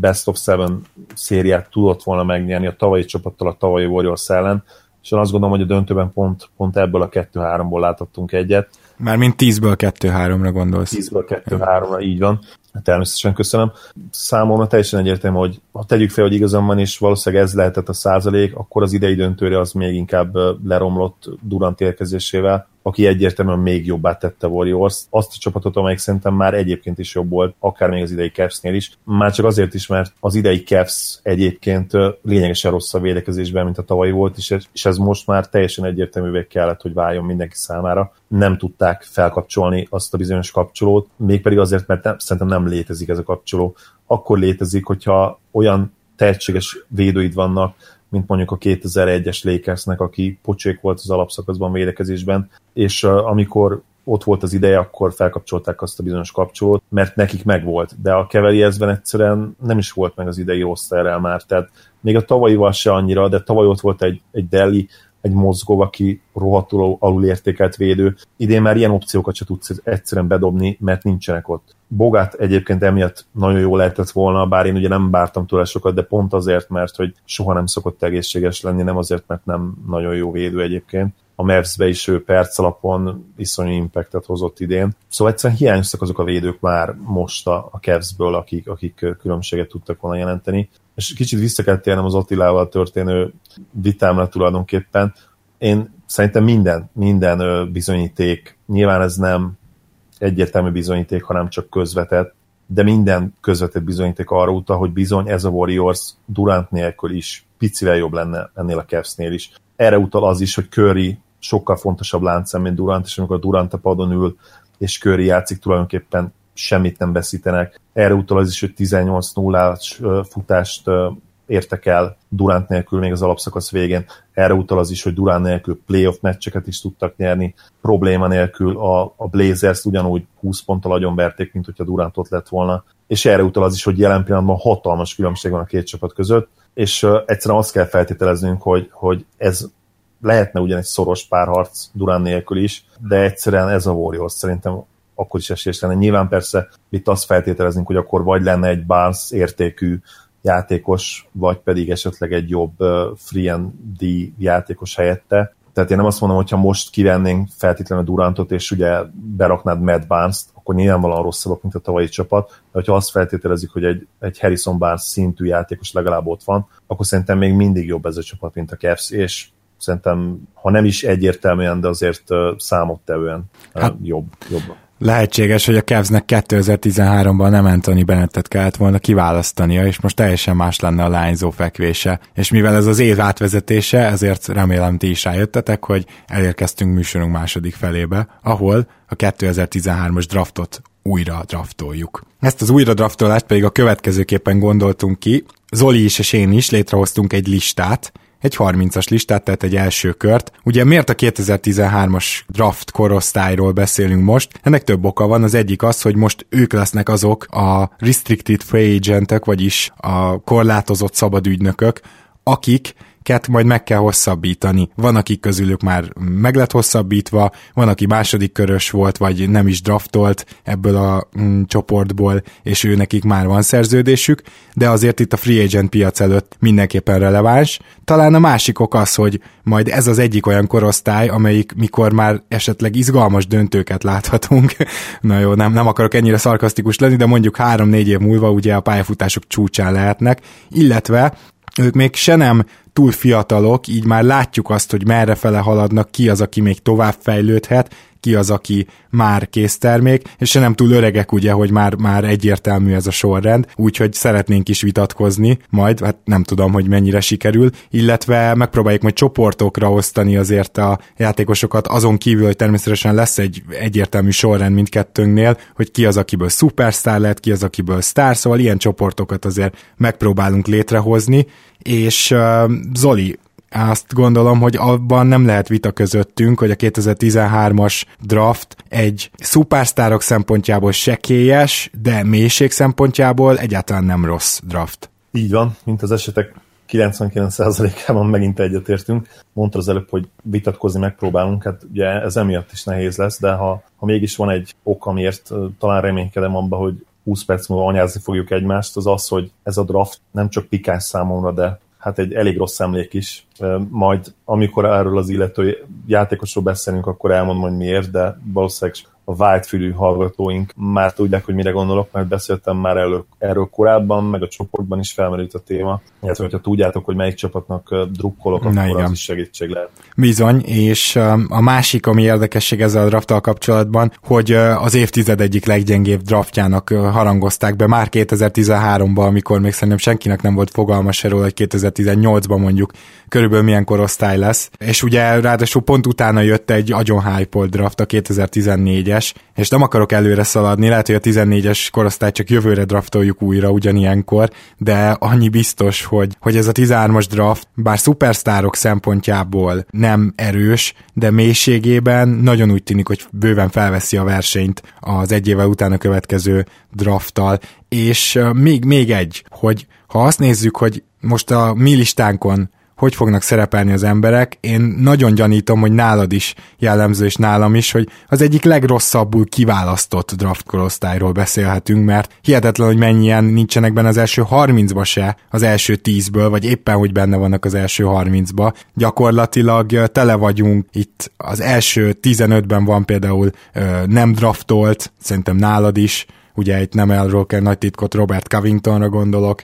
best of seven szériát tudott volna megnyerni a tavalyi csapattal a tavalyi Warriors ellen, és én azt gondolom, hogy a döntőben pont, pont ebből a 2-3-ból láthattunk egyet. Mármint 10-ből 2-3-ra gondolsz. 10-ből 2-3-ra, így van. Természetesen köszönöm. Számomra teljesen egyértelmű, hogy ha tegyük fel, hogy igazam van, és valószínűleg ez lehetett a százalék, akkor az idei döntőre az még inkább leromlott Durant érkezésével, aki egyértelműen még jobbá tette Warriors. Azt a csapatot, amelyik szerintem már egyébként is jobb volt, akár még az idei Cavs-nél is. Már csak azért is, mert az idei Cavs egyébként lényegesen rosszabb védekezésben, mint a tavalyi volt, és ez most már teljesen egyértelművé kellett, hogy váljon mindenki számára. Nem tudták felkapcsolni azt a bizonyos kapcsolót, mégpedig azért, mert nem, szerintem nem létezik ez a kapcsoló. Akkor létezik, hogyha olyan tehetséges védőid vannak, mint mondjuk a 2001-es Lakersnek, aki pocsék volt az alapszakaszban védekezésben, és amikor ott volt az ideje, akkor felkapcsolták azt a bizonyos kapcsolót, mert nekik megvolt, de a Cavaliersben egyszerűen nem is volt meg az idei rosterrel már, tehát még a tavalyival se annyira, de tavaly ott volt egy, egy Delhi, egy mozgó, aki rohadtul alulértékelt védő. Idén már ilyen opciókat se tudsz egyszerűen bedobni, mert nincsenek ott. Bogát egyébként emiatt nagyon jó lehetett volna, bár én ugye nem bártam tőle sokat, de pont azért, mert hogy soha nem szokott egészséges lenni, nem azért, mert nem nagyon jó védő egyébként. A Mavs-be is ő perc alapon iszonyú impactet hozott idén. Szóval egyszerűen hiányoztak azok a védők már most a, a Cavs-ből, akik, akik különbséget tudtak volna jelenteni. És kicsit vissza kell térnem az Attilával történő vitámra tulajdonképpen. Én szerintem minden, minden bizonyíték, nyilván ez nem egyértelmű bizonyíték, hanem csak közvetett, de minden közvetett bizonyíték arra utal, hogy bizony ez a Warriors Durant nélkül is picivel jobb lenne ennél a Cavs-nél is. Erre utal az is, hogy Curry sokkal fontosabb láncem, mint Durant, és amikor Durant a padon ül, és Curry játszik, tulajdonképpen semmit nem veszítenek. Erre utal az is, hogy 18 0 futást értek el Durant nélkül még az alapszakasz végén. Erre utal az is, hogy Durant nélkül playoff meccseket is tudtak nyerni, probléma nélkül a, a Blazers ugyanúgy 20 ponttal agyon verték, mint hogyha Durant ott lett volna. És erre utal az is, hogy jelen pillanatban hatalmas különbség van a két csapat között, és uh, egyszerűen azt kell feltételeznünk, hogy, hogy ez lehetne ugyan egy szoros párharc Durán nélkül is, de egyszerűen ez a Warriors szerintem akkor is esélyes lenne. Nyilván persze itt azt feltételezünk, hogy akkor vagy lenne egy Barnes értékű játékos, vagy pedig esetleg egy jobb free and D játékos helyette. Tehát én nem azt mondom, hogyha most kivennénk feltétlenül Durantot, és ugye beraknád Mad Barnes-t, akkor nyilvánvalóan rosszabbak, mint a tavalyi csapat, de hogyha azt feltételezik, hogy egy, egy Harrison Barnes szintű játékos legalább ott van, akkor szerintem még mindig jobb ez a csapat, mint a Cavs, és szerintem, ha nem is egyértelműen, de azért számottevően hát, jobb. jobb. Lehetséges, hogy a Cavsnek 2013-ban nem Anthony Bennettet kellett volna kiválasztania, és most teljesen más lenne a lányzó fekvése. És mivel ez az év átvezetése, ezért remélem ti is rájöttetek, hogy elérkeztünk műsorunk második felébe, ahol a 2013-as draftot újra draftoljuk. Ezt az újra draftolást pedig a következőképpen gondoltunk ki. Zoli is és én is létrehoztunk egy listát, egy 30-as listát, tehát egy első kört. Ugye miért a 2013-as draft korosztályról beszélünk most? Ennek több oka van. Az egyik az, hogy most ők lesznek azok a restricted free agentek, vagyis a korlátozott szabadügynökök, akik ket majd meg kell hosszabbítani. Van, akik közülük már meg lett hosszabbítva, van, aki második körös volt, vagy nem is draftolt ebből a mm, csoportból, és ő nekik már van szerződésük, de azért itt a free agent piac előtt mindenképpen releváns. Talán a másik ok az, hogy majd ez az egyik olyan korosztály, amelyik mikor már esetleg izgalmas döntőket láthatunk. Na jó, nem, nem akarok ennyire szarkasztikus lenni, de mondjuk három-négy év múlva ugye a pályafutások csúcsán lehetnek, illetve ők még se nem túl fiatalok, így már látjuk azt, hogy merre fele haladnak, ki az, aki még tovább fejlődhet, ki az, aki már késztermék, és se nem túl öregek, ugye, hogy már, már egyértelmű ez a sorrend, úgyhogy szeretnénk is vitatkozni, majd, hát nem tudom, hogy mennyire sikerül, illetve megpróbáljuk majd csoportokra osztani azért a játékosokat, azon kívül, hogy természetesen lesz egy egyértelmű sorrend mindkettőnknél, hogy ki az, akiből szupersztár lett, ki az, akiből sztár, szóval ilyen csoportokat azért megpróbálunk létrehozni, és uh, Zoli, azt gondolom, hogy abban nem lehet vita közöttünk, hogy a 2013-as draft egy szupersztárok szempontjából sekélyes, de mélység szempontjából egyáltalán nem rossz draft. Így van, mint az esetek 99%-ában megint egyetértünk. Mondta az előbb, hogy vitatkozni megpróbálunk, hát ugye ez emiatt is nehéz lesz, de ha, ha mégis van egy ok, amiért talán reménykedem abba, hogy 20 perc múlva anyázni fogjuk egymást, az az, hogy ez a draft nem csak pikás számomra, de hát egy elég rossz emlék is. Majd amikor erről az illető játékosról beszélünk, akkor elmondom, hogy miért, de valószínűleg a vágyfülű hallgatóink már tudják, hogy mire gondolok, mert beszéltem már elő, erről korábban, meg a csoportban is felmerült a téma. Illetve, hogyha tudjátok, hogy melyik csapatnak drukkolok, Na akkor igen. az is segítség lehet. Bizony, és a másik, ami érdekesség ezzel a drafttal kapcsolatban, hogy az évtized egyik leggyengébb draftjának harangozták be már 2013-ban, amikor még szerintem senkinek nem volt fogalma se róla, hogy 2018-ban mondjuk körülbelül milyen korosztály lesz. És ugye ráadásul pont utána jött egy agyon hype draft a 2014-es, 14-es, és nem akarok előre szaladni, lehet, hogy a 14-es korosztály csak jövőre draftoljuk újra ugyanilyenkor, de annyi biztos, hogy, hogy ez a 13-as draft, bár szupersztárok szempontjából nem erős, de mélységében nagyon úgy tűnik, hogy bőven felveszi a versenyt az egy évvel utána következő drafttal, és még, még egy, hogy ha azt nézzük, hogy most a mi listánkon hogy fognak szerepelni az emberek, én nagyon gyanítom, hogy nálad is jellemző, és nálam is, hogy az egyik legrosszabbul kiválasztott draft korosztályról beszélhetünk, mert hihetetlen, hogy mennyien nincsenek benne az első 30-ba se, az első 10-ből, vagy éppen, hogy benne vannak az első 30-ba. Gyakorlatilag tele vagyunk, itt az első 15-ben van például nem draftolt, szerintem nálad is, ugye itt nem elról kell nagy titkot, Robert Covingtonra gondolok,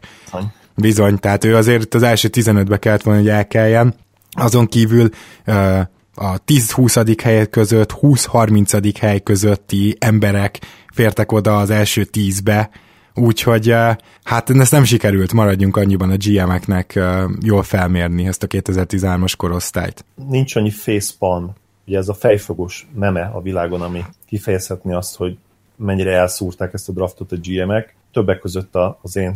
Bizony, tehát ő azért az első 15-be kellett volna, hogy elkeljen. Azon kívül a 10-20. hely között, 20-30. hely közötti emberek fértek oda az első 10-be, úgyhogy hát ezt nem sikerült, maradjunk annyiban a GM-eknek jól felmérni ezt a 2013-as korosztályt. Nincs annyi facepalm, ugye ez a fejfogos meme a világon, ami kifejezhetni azt, hogy mennyire elszúrták ezt a draftot a GM-ek. Többek között az én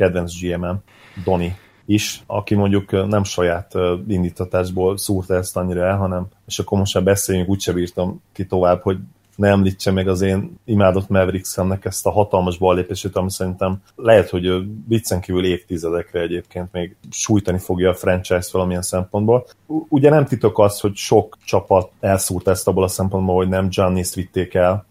kedvenc GM-em, Doni is, aki mondjuk nem saját indítatásból szúrta ezt annyira el, hanem, és akkor most már beszéljünk, úgyse bírtam ki tovább, hogy ne említse meg az én imádott Mavericks-emnek ezt a hatalmas ballépését, ami szerintem lehet, hogy viccen kívül évtizedekre egyébként még sújtani fogja a franchise valamilyen szempontból. Ugye nem titok az, hogy sok csapat elszúrt ezt abból a szempontból, hogy nem Giannis vitték el,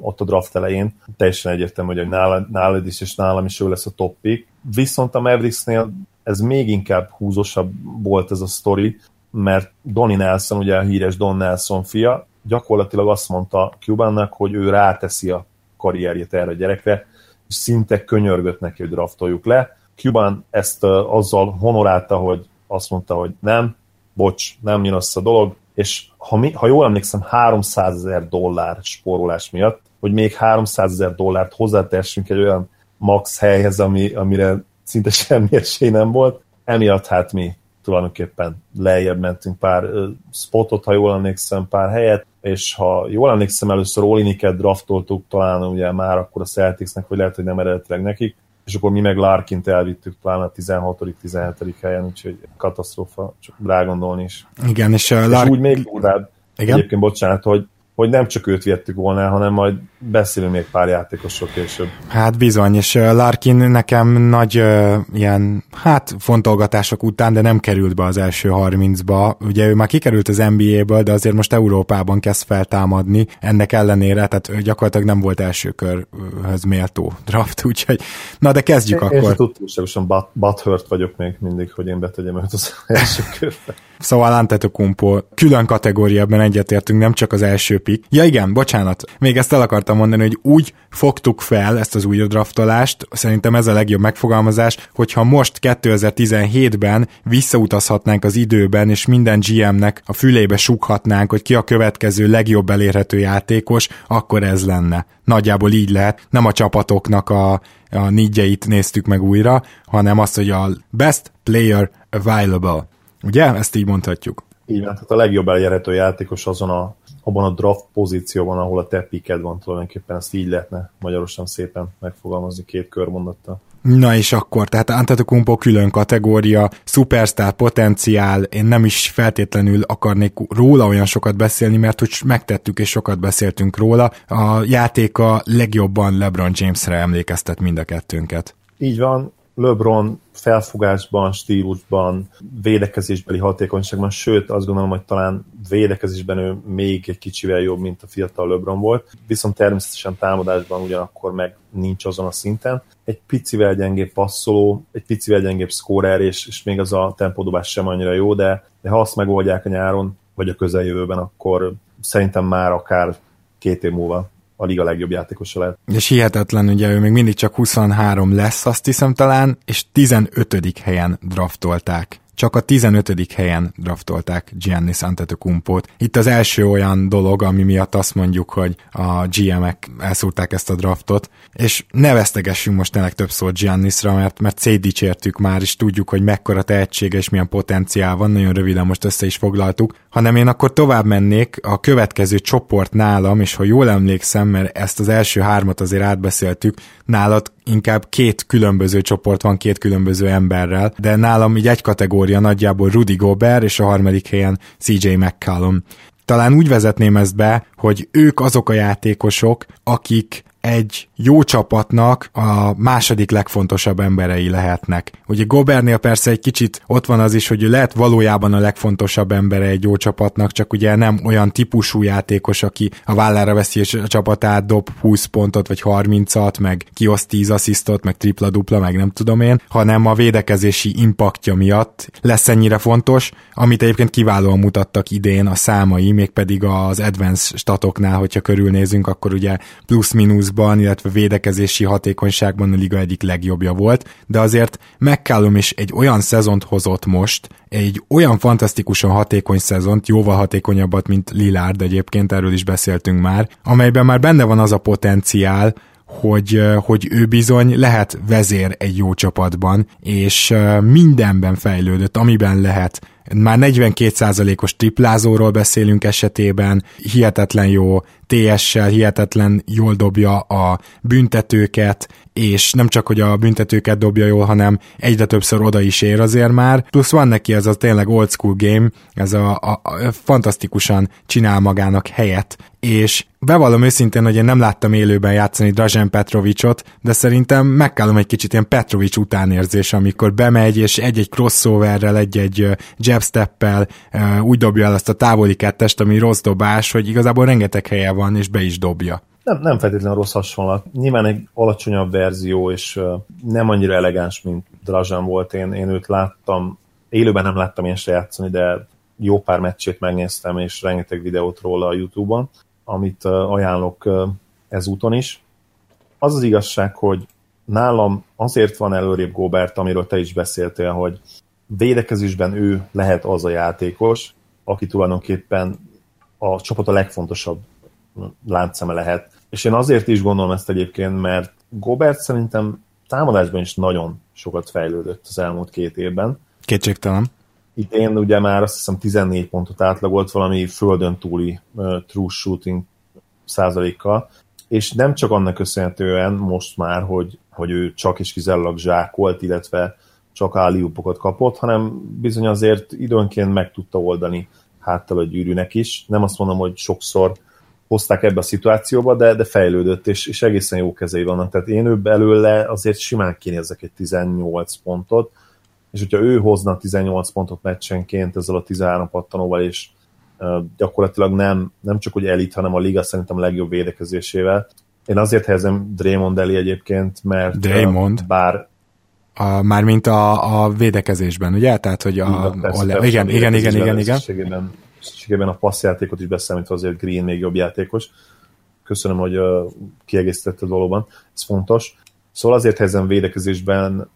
ott a draft elején. Teljesen egyértelmű, hogy nálad, nálad is és nálam is ő lesz a top pick. Viszont a Mavericksnél ez még inkább húzosabb volt ez a sztori, mert Donny Nelson, ugye a híres Don Nelson fia, gyakorlatilag azt mondta Cubannak, hogy ő ráteszi a karrierjét erre a gyerekre, és szinte könyörgött neki, hogy draftoljuk le. Cuban ezt azzal honorálta, hogy azt mondta, hogy nem, bocs, nem jön össze a dolog, és ha, mi, ha jól emlékszem, 300 ezer dollár spórolás miatt, hogy még 300 ezer dollárt hozzátessünk egy olyan max helyhez, ami, amire szinte semmi esély nem volt. Emiatt hát mi tulajdonképpen lejjebb mentünk pár spotot, ha jól emlékszem, pár helyet, és ha jól emlékszem, először Oliniket draftoltuk, talán ugye már akkor a Celticsnek, vagy lehet, hogy nem eredetileg nekik, és akkor mi meg Larkint elvittük talán a 16.-17. helyen, úgyhogy katasztrófa, csak rágondolni is. Igen, és, uh, Lark... és úgy még durvább, Igen? egyébként bocsánat, hogy hogy nem csak őt viettük volna, hanem majd beszélünk még pár játékosról később. Hát bizony, és Larkin nekem nagy uh, ilyen, hát fontolgatások után, de nem került be az első 30-ba. Ugye ő már kikerült az NBA-ből, de azért most Európában kezd feltámadni. Ennek ellenére, tehát gyakorlatilag nem volt első körhöz méltó draft, úgyhogy na de kezdjük én, akkor. Én túlságosan butthurt vagyok még mindig, hogy én betegyem őt az első körbe. Szóval Antetokumpo külön kategóriában egyetértünk, nem csak az első pick. Ja igen, bocsánat, még ezt el akartam mondani, hogy úgy fogtuk fel ezt az új draftolást, szerintem ez a legjobb megfogalmazás, hogyha most 2017-ben visszautazhatnánk az időben, és minden GM-nek a fülébe sukhatnánk, hogy ki a következő legjobb elérhető játékos, akkor ez lenne. Nagyjából így lehet, nem a csapatoknak a, a nidjeit néztük meg újra, hanem azt, hogy a best player available. Ugye? Ezt így mondhatjuk. Így van, tehát a legjobb elérhető játékos azon a, abban a draft pozícióban, ahol a te piked van tulajdonképpen, ezt így lehetne magyarosan szépen megfogalmazni két körmondattal. Na és akkor, tehát Antetokumpo külön kategória, szupersztár potenciál, én nem is feltétlenül akarnék róla olyan sokat beszélni, mert hogy megtettük és sokat beszéltünk róla. A játéka legjobban LeBron Jamesre emlékeztet mind a kettőnket. Így van, LeBron felfogásban, stílusban, védekezésbeli hatékonyságban, sőt azt gondolom, hogy talán védekezésben ő még egy kicsivel jobb, mint a fiatal LeBron volt, viszont természetesen támadásban ugyanakkor meg nincs azon a szinten. Egy picivel gyengébb passzoló, egy picivel gyengébb scorer, és, és még az a tempódobás sem annyira jó, de, de ha azt megoldják a nyáron, vagy a közeljövőben, akkor szerintem már akár két év múlva a liga legjobb játékosa lehet. És hihetetlen, ugye ő még mindig csak 23 lesz, azt hiszem talán, és 15. helyen draftolták csak a 15. helyen draftolták Giannis Antetokumpót. Itt az első olyan dolog, ami miatt azt mondjuk, hogy a GM-ek elszúrták ezt a draftot, és ne vesztegessünk most tényleg több szót Giannisra, mert, mert szétdicsértük már, és tudjuk, hogy mekkora tehetség és milyen potenciál van, nagyon röviden most össze is foglaltuk, hanem én akkor tovább mennék a következő csoport nálam, és ha jól emlékszem, mert ezt az első hármat azért átbeszéltük, nálad inkább két különböző csoport van két különböző emberrel, de nálam így egy kategória nagyjából Rudy Gobert, és a harmadik helyen CJ McCallum. Talán úgy vezetném ezt be, hogy ők azok a játékosok, akik egy jó csapatnak a második legfontosabb emberei lehetnek. Ugye Gobernél persze egy kicsit ott van az is, hogy ő lehet valójában a legfontosabb embere egy jó csapatnak, csak ugye nem olyan típusú játékos, aki a vállára veszi és a csapatát dob 20 pontot vagy 30-at, meg kioszt 10 asszisztot, meg tripla-dupla, meg nem tudom én, hanem a védekezési impaktja miatt lesz ennyire fontos, amit egyébként kiválóan mutattak idén a számai, mégpedig az advanced statoknál, hogyha körülnézünk, akkor ugye plusz-minuszban, illetve védekezési hatékonyságban a liga egyik legjobbja volt, de azért McCallum is egy olyan szezont hozott most, egy olyan fantasztikusan hatékony szezont, jóval hatékonyabbat, mint Lillard egyébként, erről is beszéltünk már, amelyben már benne van az a potenciál, hogy, hogy ő bizony lehet vezér egy jó csapatban, és mindenben fejlődött, amiben lehet. Már 42%-os triplázóról beszélünk esetében, hihetetlen jó TS-sel, hihetetlen jól dobja a büntetőket, és nem csak, hogy a büntetőket dobja jól, hanem egyre többször oda is ér azért már, plusz van neki ez a tényleg old school game, ez a, a, a fantasztikusan csinál magának helyet, és bevallom őszintén, hogy én nem láttam élőben játszani Drazen Petrovicsot, de szerintem megkálom egy kicsit ilyen Petrovics utánérzés, amikor bemegy, és egy-egy crossoverrel, egy-egy jabsteppel úgy dobja el azt a távoli kettest, ami rossz dobás, hogy igazából rengeteg helye van, és be is dobja. Nem, nem feltétlenül rossz hasonlat. Nyilván egy alacsonyabb verzió, és nem annyira elegáns, mint Drazen volt. Én, én őt láttam, élőben nem láttam én se játszani, de jó pár meccsét megnéztem, és rengeteg videót róla a Youtube-on, amit ajánlok ezúton is. Az az igazság, hogy nálam azért van előrébb Gobert, amiről te is beszéltél, hogy védekezésben ő lehet az a játékos, aki tulajdonképpen a csapat a legfontosabb láncszeme lehet. És én azért is gondolom ezt egyébként, mert Gobert szerintem támadásban is nagyon sokat fejlődött az elmúlt két évben. Kétségtelen. Itt én ugye már azt hiszem 14 pontot átlagolt valami földön túli uh, true shooting százalékkal, és nem csak annak köszönhetően most már, hogy, hogy ő csak és kizárólag zsákolt, illetve csak álliupokat kapott, hanem bizony azért időnként meg tudta oldani háttal a gyűrűnek is. Nem azt mondom, hogy sokszor hozták ebbe a szituációba, de, de fejlődött, és, és egészen jó kezei vannak. Tehát én ő belőle azért simán kinézek egy 18 pontot, és hogyha ő hozna 18 pontot meccsenként ezzel a 13 pattanóval, és uh, gyakorlatilag nem, nem csak hogy elit, hanem a liga szerintem a legjobb védekezésével. Én azért helyezem Draymond elé egyébként, mert Draymond. Uh, bár a, mármint a, a védekezésben, ugye? Tehát, hogy a, igen, persze, a, persze, igen, igen, igen, igen, igen, összességében a passzjátékot is beszámítva azért Green még jobb játékos. Köszönöm, hogy kiegészítetted valóban, ez fontos. Szóval azért helyezem védekezésben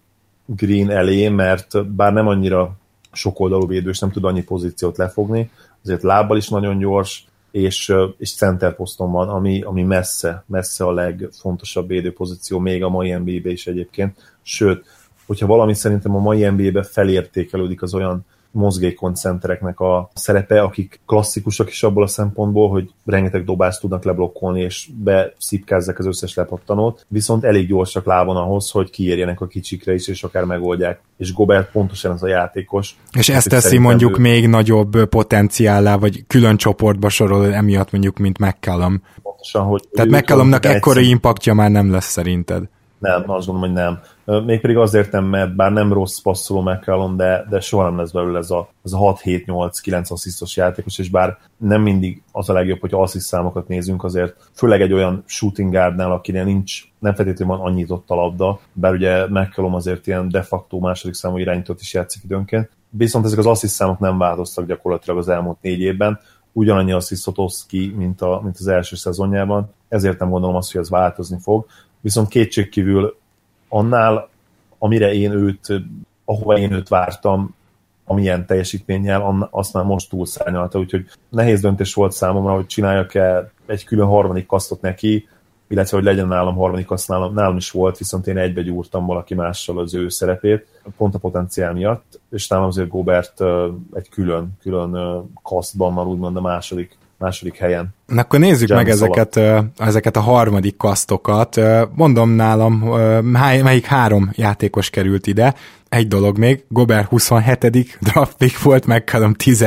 Green elé, mert bár nem annyira sokoldalú védős, nem tud annyi pozíciót lefogni, azért lábbal is nagyon gyors, és, és center poszton van, ami, ami messze, messze a legfontosabb védőpozíció, még a mai NBA-be is egyébként. Sőt, hogyha valami szerintem a mai NBA-be felértékelődik az olyan mozgékony centereknek a szerepe, akik klasszikusak is abból a szempontból, hogy rengeteg dobást tudnak leblokkolni, és beszipkázzák az összes lepattanót, viszont elég gyorsak lábon ahhoz, hogy kiérjenek a kicsikre is, és akár megoldják. És Gobert pontosan ez a játékos. És ezt teszi mondjuk ő... még nagyobb potenciállá, vagy külön csoportba sorol emiatt mondjuk, mint McCallum. Pontosan, hogy Tehát McCallumnak ekkora impaktja már nem lesz szerinted. Nem, azt gondolom, hogy nem. Mégpedig azért nem, mert bár nem rossz passzoló McCallum, de, de soha nem lesz belőle ez a, ez a 6-7-8-9 asszisztos játékos, és bár nem mindig az a legjobb, hogy assziszt számokat nézünk, azért főleg egy olyan shooting guardnál, akinél nincs, nem feltétlenül van annyit ott a labda, bár ugye McCallum azért ilyen de facto második számú irányítót is játszik időnként, viszont ezek az assziszt számok nem változtak gyakorlatilag az elmúlt négy évben, ugyanannyi asszisztot oszt ki, mint, a, mint az első szezonjában, ezért nem gondolom azt, hogy ez változni fog. Viszont kétségkívül annál, amire én őt, ahova én őt vártam, amilyen teljesítménnyel, azt már most túlszárnyalta, úgyhogy nehéz döntés volt számomra, hogy csináljak-e egy külön harmadik kasztot neki, illetve hogy legyen nálam harmadik kaszt, nálam, nálam is volt, viszont én egybe gyúrtam valaki mással az ő szerepét, pont a potenciál miatt, és nálam azért Gobert egy külön, külön kasztban van úgymond a második, második helyen. Na akkor nézzük James meg ezeket, ezeket a harmadik kasztokat. Mondom nálam, melyik három játékos került ide. Egy dolog még, Gober 27. draft pick volt, McCallum 10.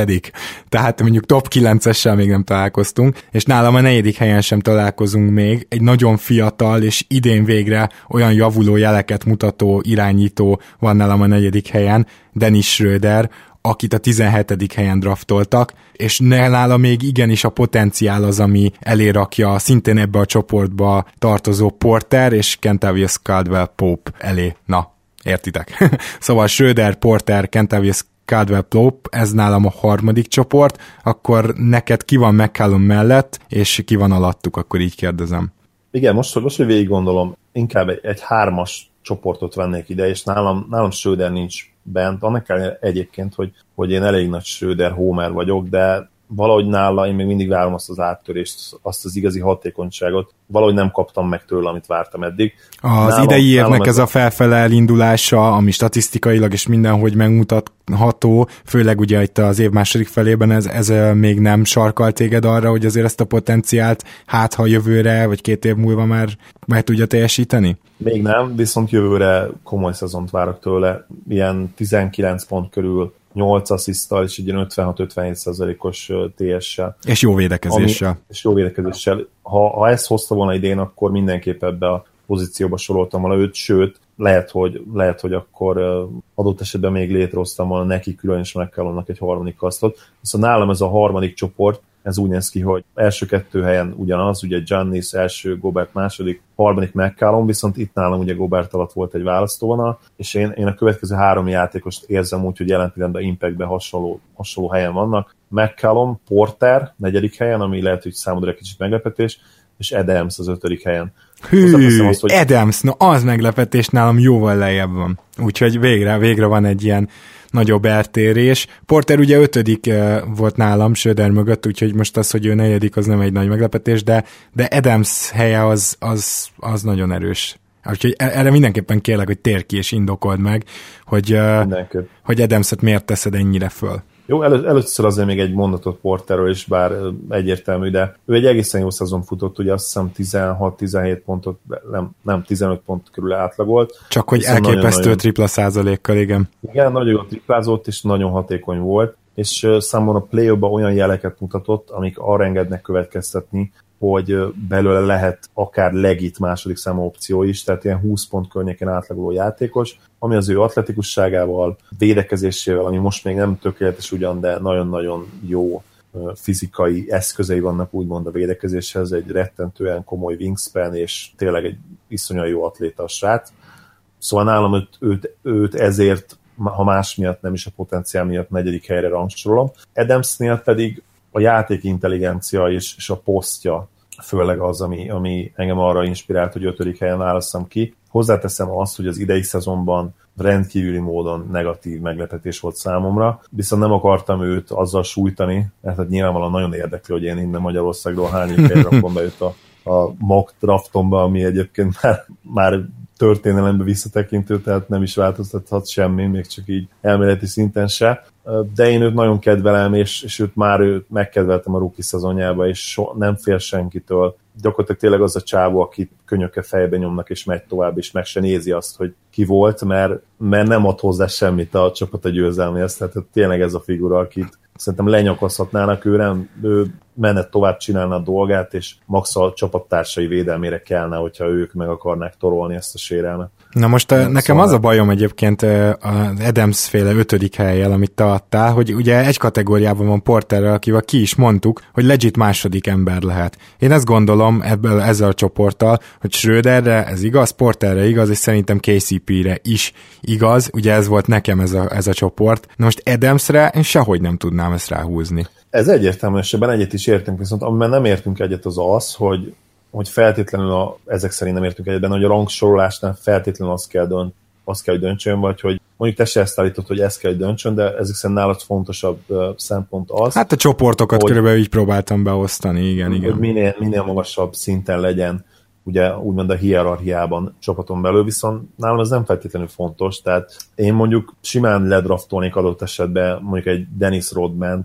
Tehát mondjuk top 9-essel még nem találkoztunk, és nálam a negyedik helyen sem találkozunk még. Egy nagyon fiatal és idén végre olyan javuló jeleket mutató irányító van nálam a negyedik helyen, Dennis Schröder, akit a 17. helyen draftoltak, és nála még igenis a potenciál az, ami elérakja szintén ebbe a csoportba tartozó Porter és Kentavious Caldwell Pope elé. Na, értitek? szóval Schröder, Porter, Kentavious Caldwell Pope, ez nálam a harmadik csoport, akkor neked ki van McCallum mellett, és ki van alattuk, akkor így kérdezem. Igen, most, most hogy végig gondolom, inkább egy, egy hármas csoportot vennék ide, és nálam, nálam Schröder nincs bent, annak kell egyébként, hogy, hogy én elég nagy Schröder Homer vagyok, de valahogy nála én még mindig várom azt az áttörést, azt az igazi hatékonyságot. Valahogy nem kaptam meg tőle, amit vártam eddig. Az nálam, idei évnek ez a felfele elindulása, ami statisztikailag és mindenhogy megmutatható, főleg ugye itt az év második felében ez, ez még nem sarkal téged arra, hogy azért ezt a potenciált hát ha jövőre, vagy két év múlva már meg tudja teljesíteni? Még nem, viszont jövőre komoly szezont várok tőle, ilyen 19 pont körül 8 asszisztal és egy ilyen 56-57%-os TS-sel. És jó védekezéssel. Ami, és jó védekezéssel. Ha, ha ezt hozta volna idén, akkor mindenképp ebbe a pozícióba soroltam volna őt, sőt, lehet, hogy, lehet, hogy akkor adott esetben még létrehoztam volna neki külön is meg kell annak egy harmadik kasztot. Szóval nálam ez a harmadik csoport, ez úgy néz ki, hogy első kettő helyen ugyanaz, ugye Giannis első, Gobert második, harmadik McCallum, viszont itt nálam ugye Gobert alatt volt egy választóvonal, és én, én a következő három játékost érzem úgy, hogy jelen pillanatban Impactben hasonló, hasonló helyen vannak. McCallum, Porter negyedik helyen, ami lehet, hogy számodra egy kicsit meglepetés, és Adams az ötödik helyen. Hű, azt, hogy... Adams, no az meglepetés nálam jóval lejjebb van. Úgyhogy végre, végre van egy ilyen nagyobb eltérés. Porter ugye ötödik eh, volt nálam Söder mögött, úgyhogy most az, hogy ő negyedik, az nem egy nagy meglepetés, de, de Adams helye az, az, az nagyon erős. Úgyhogy e- erre mindenképpen kérlek, hogy tér ki és indokold meg, hogy, eh, hogy Adams-et miért teszed ennyire föl. Jó, elő, először azért még egy mondatot Porterről is, bár egyértelmű, de ő egy egészen jó szezon futott, ugye azt hiszem 16-17 pontot, nem, nem 15 pont körül átlagolt. Csak hogy elképesztő nagyon, tripla százalékkal, igen. Igen, nagyon jó triplázott, és nagyon hatékony volt, és számomra a play olyan jeleket mutatott, amik arra engednek következtetni, hogy belőle lehet akár legit második számú opció is, tehát ilyen 20 pont környéken átlagoló játékos, ami az ő atletikusságával, védekezésével, ami most még nem tökéletes ugyan, de nagyon-nagyon jó fizikai eszközei vannak úgymond a védekezéshez, egy rettentően komoly wingspan, és tényleg egy iszonyat jó atléta a srác. Szóval nálam őt, őt, őt ezért, ha más miatt nem is a potenciál miatt negyedik helyre rangsorolom. Adamsnél pedig a játék intelligencia és, és a posztja főleg az, ami, ami engem arra inspirált, hogy ötödik helyen választam ki. Hozzáteszem azt, hogy az idei szezonban rendkívüli módon negatív meglepetés volt számomra, viszont nem akartam őt azzal sújtani, mert hát nyilvánvalóan nagyon érdekli, hogy én innen Magyarországról hány helyre rakom be őt a, a mock draftomba, ami egyébként már, már történelembe visszatekintő, tehát nem is változtathat semmi, még csak így elméleti szinten se. De én őt nagyon kedvelem, és, és őt már őt megkedveltem a rookie szezonjába, és so, nem fél senkitől. Gyakorlatilag tényleg az a csávó, aki könyöke fejbe nyomnak, és megy tovább, és meg se nézi azt, hogy ki volt, mert, mert nem ad hozzá semmit a csapat a győzelméhez. Tehát tényleg ez a figura, akit szerintem lenyakozhatnának, ő, nem, ő menet tovább csinálna a dolgát, és max a csapattársai védelmére kellene, hogyha ők meg akarnák torolni ezt a sérelmet. Na most nem, nekem szóval... az a bajom egyébként az Adams féle ötödik helyjel, amit te adtál, hogy ugye egy kategóriában van Porterrel, akivel ki is mondtuk, hogy legit második ember lehet. Én ezt gondolom ebből ezzel a csoporttal, hogy Schröderre ez igaz, Porterre igaz, és szerintem KCP-re is igaz, ugye ez volt nekem ez a, ez a csoport. Na most Adamsre én sehogy nem tudnám ezt ráhúzni. Ez egyértelmű, és ebben egyet is értünk, viszont amiben nem értünk egyet az az, hogy, hogy feltétlenül a, ezek szerint nem értünk egyetben, hogy a rangsorolásnál feltétlenül azt kell, dönt, azt kell, hogy döntsön, vagy hogy mondjuk te se ezt állítod, hogy ezt kell, hogy döntsön, de ezek szerint nálad fontosabb szempont az. Hát a csoportokat hogy, körülbelül így próbáltam beosztani, igen, igen. Hogy minél, minél magasabb szinten legyen ugye úgymond a hierarchiában csapaton belül, viszont nálam ez nem feltétlenül fontos, tehát én mondjuk simán ledraftolnék adott esetben mondjuk egy Dennis Rodman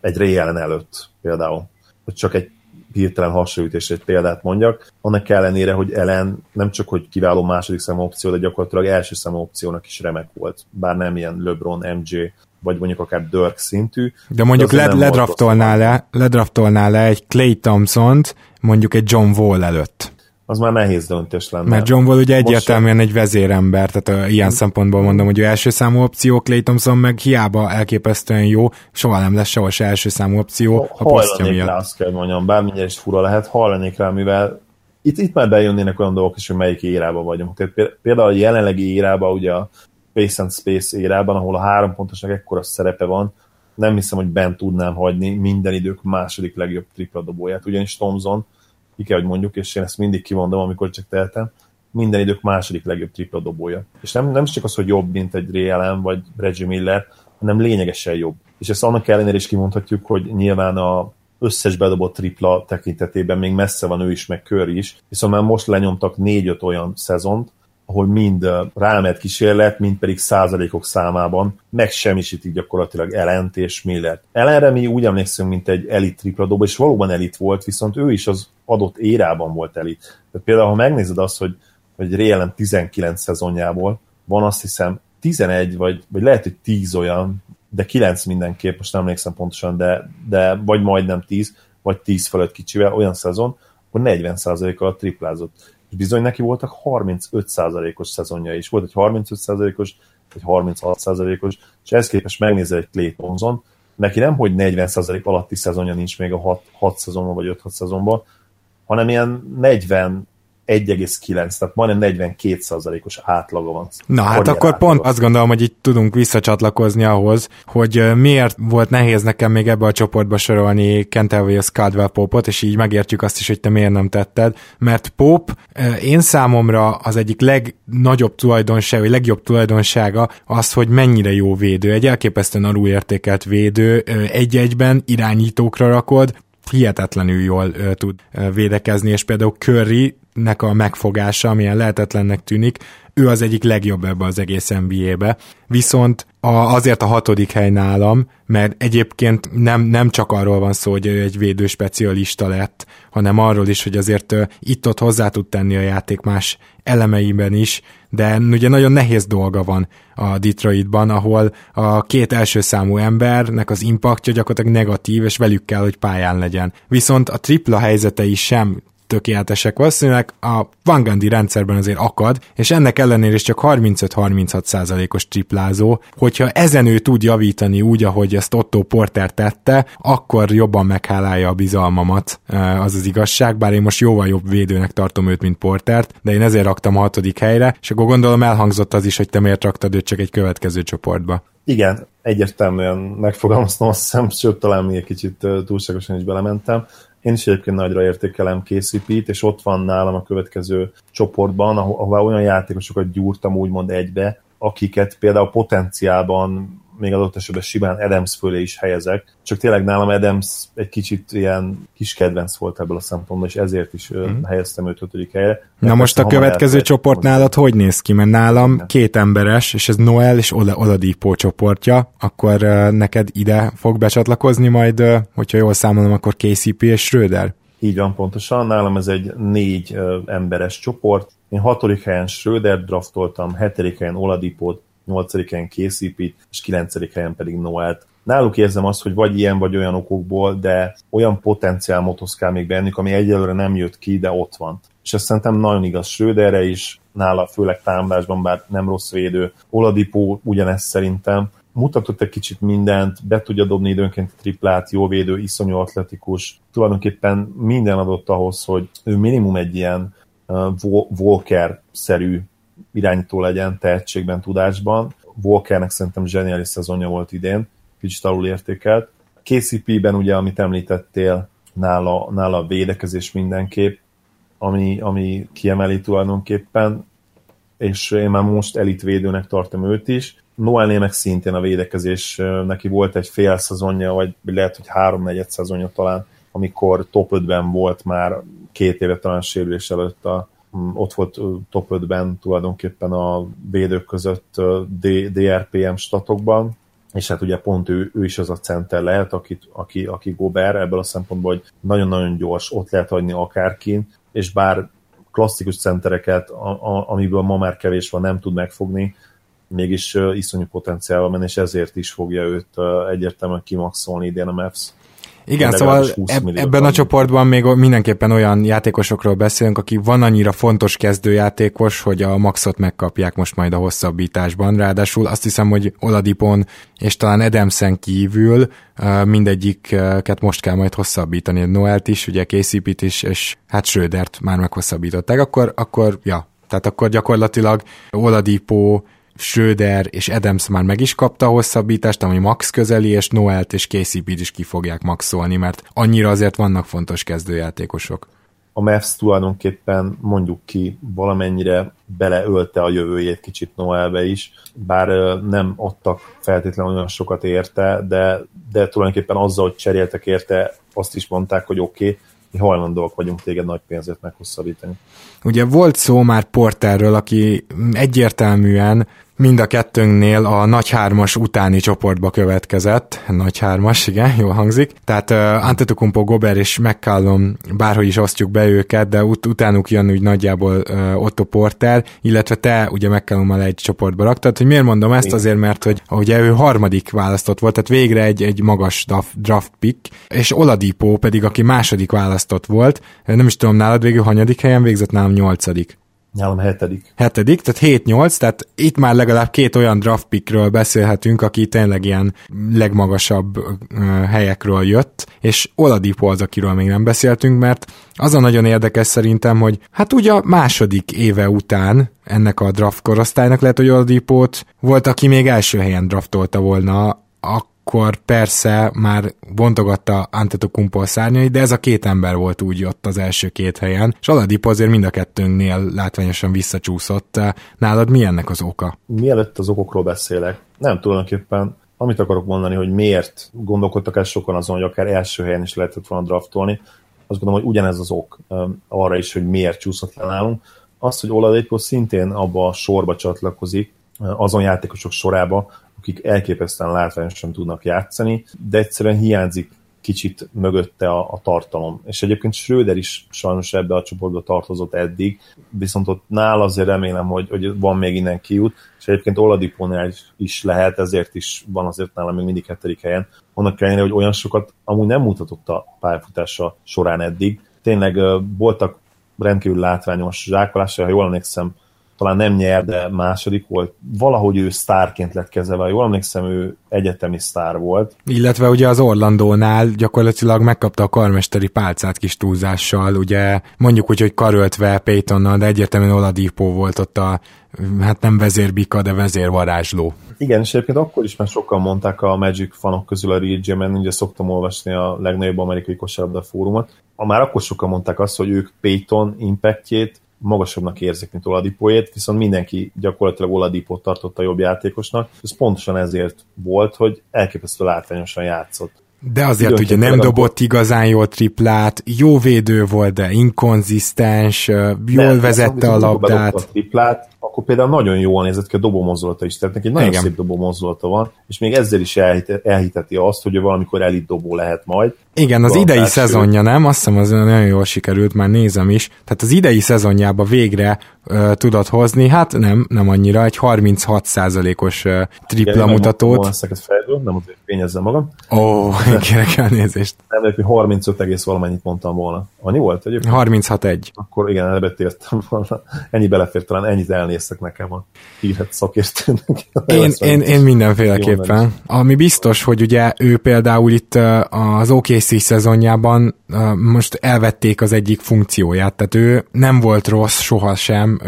egy Ray előtt például, hogy csak egy hirtelen hasonlítésre egy példát mondjak, annak ellenére, hogy Ellen nem csak hogy kiváló második számú opció, de gyakorlatilag első számú opciónak is remek volt, bár nem ilyen LeBron, MJ, vagy mondjuk akár Dirk szintű. De mondjuk led, ledraftolnál le, ledraftolnál le egy Clay Thompson-t, mondjuk egy John Wall előtt az már nehéz döntés lenne. Mert John Wall ugye egyértelműen egy vezérember, tehát a, ilyen szempontból mondom, hogy ő első számú opció, Clay Thompson meg hiába elképesztően jó, soha nem lesz sehol se első számú opció a posztja miatt. rá, azt kell mondjam, bármilyen is fura lehet, hallanék rá, mivel itt, itt már bejönnének olyan dolgok is, hogy melyik érában vagyunk. Tehát például a jelenlegi érában, ugye a Space and Space érában, ahol a három pontosnak ekkora szerepe van, nem hiszem, hogy bent tudnám hagyni minden idők második legjobb tripla dobóját, ugyanis Thompson ki kell, hogy mondjuk, és én ezt mindig kimondom, amikor csak tehetem, minden idők második legjobb tripla dobója. És nem, nem csak az, hogy jobb, mint egy Ray vagy Reggie Miller, hanem lényegesen jobb. És ezt annak ellenére is kimondhatjuk, hogy nyilván a összes bedobott tripla tekintetében még messze van ő is, meg kör is, viszont már most lenyomtak négy-öt olyan szezont, ahol mind rámet kísérlet, mind pedig százalékok számában megsemmisítik gyakorlatilag Ellent és Millert. Ellenre mi úgy emlékszünk, mint egy elit tripla dobó, és valóban elit volt, viszont ő is az adott érában volt elit. Tehát például, ha megnézed azt, hogy, hogy Ray 19 szezonjából van azt hiszem 11, vagy, vagy lehet, hogy 10 olyan, de 9 mindenképp, most nem emlékszem pontosan, de, de vagy majdnem 10, vagy 10 fölött kicsivel olyan szezon, akkor 40%-kal triplázott és bizony neki voltak 35%-os szezonja is. Volt egy 35%-os, egy 36%-os, és ehhez képest megnézel egy Clay Thompson, neki nem, hogy 40% alatti szezonja nincs még a 6, 6 szezonban vagy 5-6 szezonban, hanem ilyen 40 1,9, tehát majdnem 42%-os átlaga van. Na hát akkor átlaga. pont azt gondolom, hogy itt tudunk visszacsatlakozni ahhoz, hogy miért volt nehéz nekem még ebbe a csoportba sorolni Kentavious Caldwell Popot, és így megértjük azt is, hogy te miért nem tetted, mert Pop én számomra az egyik legnagyobb tulajdonsága, vagy legjobb tulajdonsága az, hogy mennyire jó védő, egy elképesztően alulértékelt védő, egy-egyben irányítókra rakod, hihetetlenül jól tud védekezni, és például Curry nek a megfogása, amilyen lehetetlennek tűnik, ő az egyik legjobb ebbe az egész NBA-be. Viszont a, azért a hatodik hely nálam, mert egyébként nem, nem csak arról van szó, hogy ő egy védő specialista lett, hanem arról is, hogy azért itt-ott hozzá tud tenni a játék más elemeiben is, de ugye nagyon nehéz dolga van a Detroitban, ahol a két első számú embernek az impaktja gyakorlatilag negatív, és velük kell, hogy pályán legyen. Viszont a tripla helyzetei sem tökéletesek. Valószínűleg a Van Gundy rendszerben azért akad, és ennek ellenére is csak 35-36 százalékos triplázó. Hogyha ezen ő tud javítani úgy, ahogy ezt Otto Porter tette, akkor jobban meghálálja a bizalmamat, az az igazság, bár én most jóval jobb védőnek tartom őt, mint Portert, de én ezért raktam a hatodik helyre, és akkor gondolom elhangzott az is, hogy te miért raktad őt csak egy következő csoportba. Igen, egyértelműen megfogalmaztam azt hiszem, sőt, talán még egy kicsit túlságosan is belementem. Én is egyébként nagyra értékelem KCP-t, és ott van nálam a következő csoportban, ahová olyan játékosokat gyúrtam úgymond egybe, akiket például potenciálban még adott esetben simán Adams fölé is helyezek, csak tényleg nálam Adams egy kicsit ilyen kis kedvenc volt ebből a szempontból, és ezért is mm. helyeztem őt ötödik helyre. Na most a következő csoport nálad hogy néz ki? Mert nálam Igen. két emberes, és ez Noel és Ola, Oladipo csoportja, akkor uh, neked ide fog becsatlakozni majd, uh, hogyha jól számolom, akkor KCP és Schröder? Így van pontosan, nálam ez egy négy uh, emberes csoport. Én hatodik helyen Schröder draftoltam, hetedik helyen Oladipot, 8. helyen KCP-t, és 9. helyen pedig Noelt. Náluk érzem azt, hogy vagy ilyen, vagy olyan okokból, de olyan potenciál motoszkál még bennük, ami egyelőre nem jött ki, de ott van. És ezt szerintem nagyon igaz Schröderre is, nála főleg támadásban, bár nem rossz védő. Oladipo ugyanezt szerintem, mutatott egy kicsit mindent, be tudja dobni időnként a triplát, jó védő, iszonyú atletikus. Tulajdonképpen minden adott ahhoz, hogy ő minimum egy ilyen uh, Walker-szerű irányító legyen tehetségben, tudásban. Walkernek szerintem zseniális szezonja volt idén, kicsit alul értékelt. KCP-ben ugye, amit említettél, nála, nála a védekezés mindenképp, ami, ami kiemeli tulajdonképpen, és én már most elitvédőnek tartom őt is. Noelnél meg szintén a védekezés, neki volt egy fél szezonja, vagy lehet, hogy három-negyed szezonja talán, amikor top 5-ben volt már két éve talán sérülés előtt a, ott volt top 5-ben tulajdonképpen a védők között DRPM statokban, és hát ugye pont ő, ő is az a center lehet, akit, aki, aki Gober ebből a szempontból, hogy nagyon-nagyon gyors, ott lehet hagyni akárkin, és bár klasszikus centereket, a, a, amiből ma már kevés van, nem tud megfogni, mégis iszonyú potenciálval menni, és ezért is fogja őt egyértelműen kimaxolni idén a Mavs. Igen, szóval eb- ebben a csoportban még mindenképpen olyan játékosokról beszélünk, aki van annyira fontos kezdőjátékos, hogy a maxot megkapják most majd a hosszabbításban. Ráadásul azt hiszem, hogy Oladipon és talán Edemsen kívül mindegyiket most kell majd hosszabbítani. Noelt is, ugye KCP-t is, és hát Schrödert már meghosszabbították. Akkor, akkor ja, tehát akkor gyakorlatilag Oladipo Schröder és Adams már meg is kapta a hosszabbítást, ami max közeli, és Noelt és kcp is ki fogják maxolni, mert annyira azért vannak fontos kezdőjátékosok. A Mavs tulajdonképpen mondjuk ki valamennyire beleölte a jövőjét kicsit Noelbe is, bár nem adtak feltétlenül olyan sokat érte, de, de tulajdonképpen azzal, hogy cseréltek érte, azt is mondták, hogy oké, okay, mi hajlandóak vagyunk téged nagy pénzért meghosszabbítani. Ugye volt szó már Porterről, aki egyértelműen mind a kettőnknél a nagy hármas utáni csoportba következett. Nagy hármas, igen, jól hangzik. Tehát uh, Antetokumpo, Gober és McCallum, bárhogy is osztjuk be őket, de ut- utánuk jön úgy nagyjából uh, Otto Porter, illetve te ugye McCallummal egy csoportba raktad. Hogy miért mondom ezt? Azért, mert hogy ugye ő harmadik választott volt, tehát végre egy, egy magas draft pick, és Oladipo pedig, aki második választott volt, nem is tudom nálad végül hanyadik helyen végzett, nálam nyolcadik. Nálam hetedik. Hetedik, tehát 7-8, tehát itt már legalább két olyan draft pickről beszélhetünk, aki tényleg ilyen legmagasabb helyekről jött, és Oladipo az, akiről még nem beszéltünk, mert az a nagyon érdekes szerintem, hogy hát ugye a második éve után ennek a draft korosztálynak lehet, hogy Oladipót volt, aki még első helyen draftolta volna a akkor persze már bontogatta Antetokumpo a szárnyai, de ez a két ember volt úgy ott az első két helyen, és Aladipo azért mind a kettőnknél látványosan visszacsúszott. Nálad mi ennek az oka? Mielőtt az okokról beszélek, nem tulajdonképpen amit akarok mondani, hogy miért gondolkodtak el sokan azon, hogy akár első helyen is lehetett volna draftolni, azt gondolom, hogy ugyanez az ok arra is, hogy miért csúszott le nálunk. Az, hogy Oladipo szintén abba a sorba csatlakozik, azon játékosok sorába, akik elképesztően látványosan tudnak játszani, de egyszerűen hiányzik kicsit mögötte a, a tartalom. És egyébként Schröder is sajnos ebbe a csoportba tartozott eddig, viszont ott nála azért remélem, hogy, hogy van még innen kiút, és egyébként Oladipónál is, is lehet, ezért is van azért nála még mindig hetedik helyen. Annak ellenére, hogy olyan sokat amúgy nem mutatott a pályafutása során eddig. Tényleg voltak rendkívül látványos zsákolásai, ha jól emlékszem, talán nem nyer, de második volt. Valahogy ő sztárként lett kezelve, jól emlékszem, ő egyetemi sztár volt. Illetve ugye az Orlandónál gyakorlatilag megkapta a karmesteri pálcát kis túlzással, ugye mondjuk úgy, hogy karöltve Paytonnal, de egyértelműen Oladipo volt ott a hát nem vezérbika, de vezérvarázsló. Igen, és egyébként akkor is már sokan mondták a Magic fanok közül a Region, ugye szoktam olvasni a legnagyobb amerikai kosárlabda fórumot, már akkor sokan mondták azt, hogy ők Payton impactjét magasabbnak érzik, mint Oladipoét, viszont mindenki gyakorlatilag Oladipót tartotta jobb játékosnak, ez pontosan ezért volt, hogy elképesztő látványosan játszott. De azért ugye nem dobott a... igazán jó triplát, jó védő volt, de inkonzisztens, jól nem, vezette a labdát. A triplát, akkor például nagyon jól nézett ki a dobó mozdulata is, tehát neki egy nagyon Igen. szép dobó mozdulata van, és még ezzel is elhiteti azt, hogy ő valamikor elit dobó lehet majd. Igen, az idei első... szezonja, nem? Azt hiszem, az nagyon jól sikerült, már nézem is. Tehát az idei szezonjában végre uh, tudott hozni, hát nem, nem annyira, egy 36%-os uh, tripla Igen, mutatót. Nem fejből, nem azért fényezzem magam. Ó, oh, kérek elnézést. Nem, hogy 35 egész valamennyit mondtam volna. Annyi volt egyébként? 36-1. Akkor igen, elbetértem volna. Ennyi belefér, talán ennyit elnéztek nekem a hírhet szakértőnek. Én, én, én mindenféleképpen. Ami biztos, hogy ugye ő például itt az OKC szezonjában most elvették az egyik funkcióját, tehát ő nem volt rossz sohasem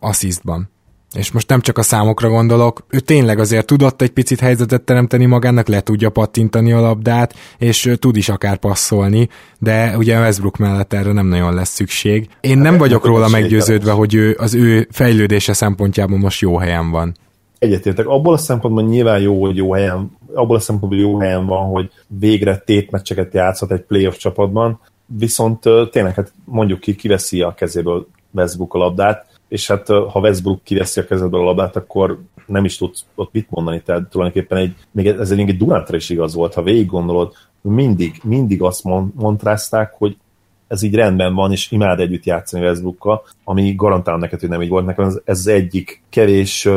asszisztban és most nem csak a számokra gondolok, ő tényleg azért tudott egy picit helyzetet teremteni magának, le tudja pattintani a labdát, és tud is akár passzolni, de ugye Westbrook mellett erre nem nagyon lesz szükség. Én nem vagyok róla meggyőződve, hogy ő, az ő fejlődése szempontjából most jó helyen van. Egyetértek. Abból a szempontból nyilván jó, hogy jó helyen, abból a szempontból jó helyen van, hogy végre tétmeccseket játszhat egy playoff csapatban, viszont tényleg hát mondjuk ki, kiveszi a kezéből Westbrook a labdát, és hát ha Westbrook kiveszi a kezedből a labdát, akkor nem is tudsz ott mit mondani, tehát tulajdonképpen egy, még ez egy Durantra is igaz volt, ha végig gondolod, mindig, mindig azt mondrázták, hogy ez így rendben van, és imád együtt játszani Westbrookkal, ami garantálom neked, hogy nem így volt. Nekem ez, ez egyik kevés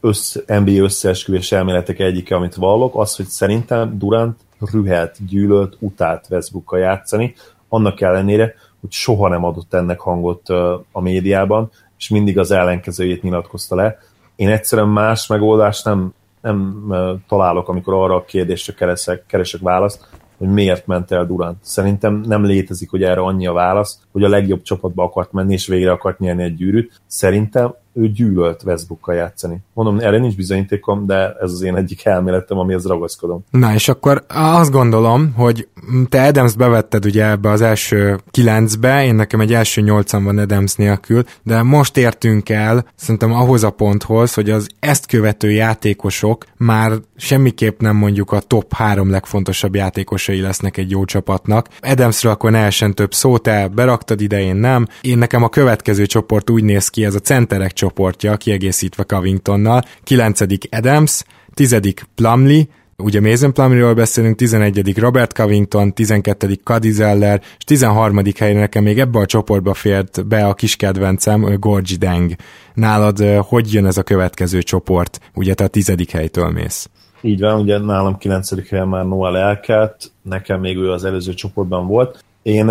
össz, NBA összeesküvés elméletek egyike, amit vallok, az, hogy szerintem Durant rühelt, gyűlölt, utált Westbrookkal játszani, annak ellenére, hogy soha nem adott ennek hangot a médiában, és mindig az ellenkezőjét nyilatkozta le. Én egyszerűen más megoldást nem, nem találok, amikor arra a kérdésre keresek, keresek választ, hogy miért ment el Durant. Szerintem nem létezik, hogy erre annyi a válasz, hogy a legjobb csapatba akart menni, és végre akart nyerni egy gyűrűt. Szerintem ő gyűlölt Westbrookkal játszani. Mondom, erre nincs bizonyítékom, de ez az én egyik elméletem, amihez ragaszkodom. Na, és akkor azt gondolom, hogy te Adams bevetted ugye ebbe az első kilencbe, én nekem egy első nyolcan van Adams nélkül, de most értünk el szerintem ahhoz a ponthoz, hogy az ezt követő játékosok már semmiképp nem mondjuk a top három legfontosabb játékosai lesznek egy jó csapatnak. Adamsről akkor ne essen több szó, te beraktad idején nem. Én nekem a következő csoport úgy néz ki, ez a centerek csoportja, kiegészítve Covingtonnal. 9. Adams, 10. Plumlee, ugye Mason Plumlee-ről beszélünk, 11. Robert Covington, 12. Cody Zeller, és 13. helyre nekem még ebbe a csoportba fért be a kis kedvencem, Gorgi Deng. Nálad hogy jön ez a következő csoport? Ugye te a 10. helytől mész. Így van, ugye nálam 9. helyen már Noel elkelt, nekem még ő az előző csoportban volt. Én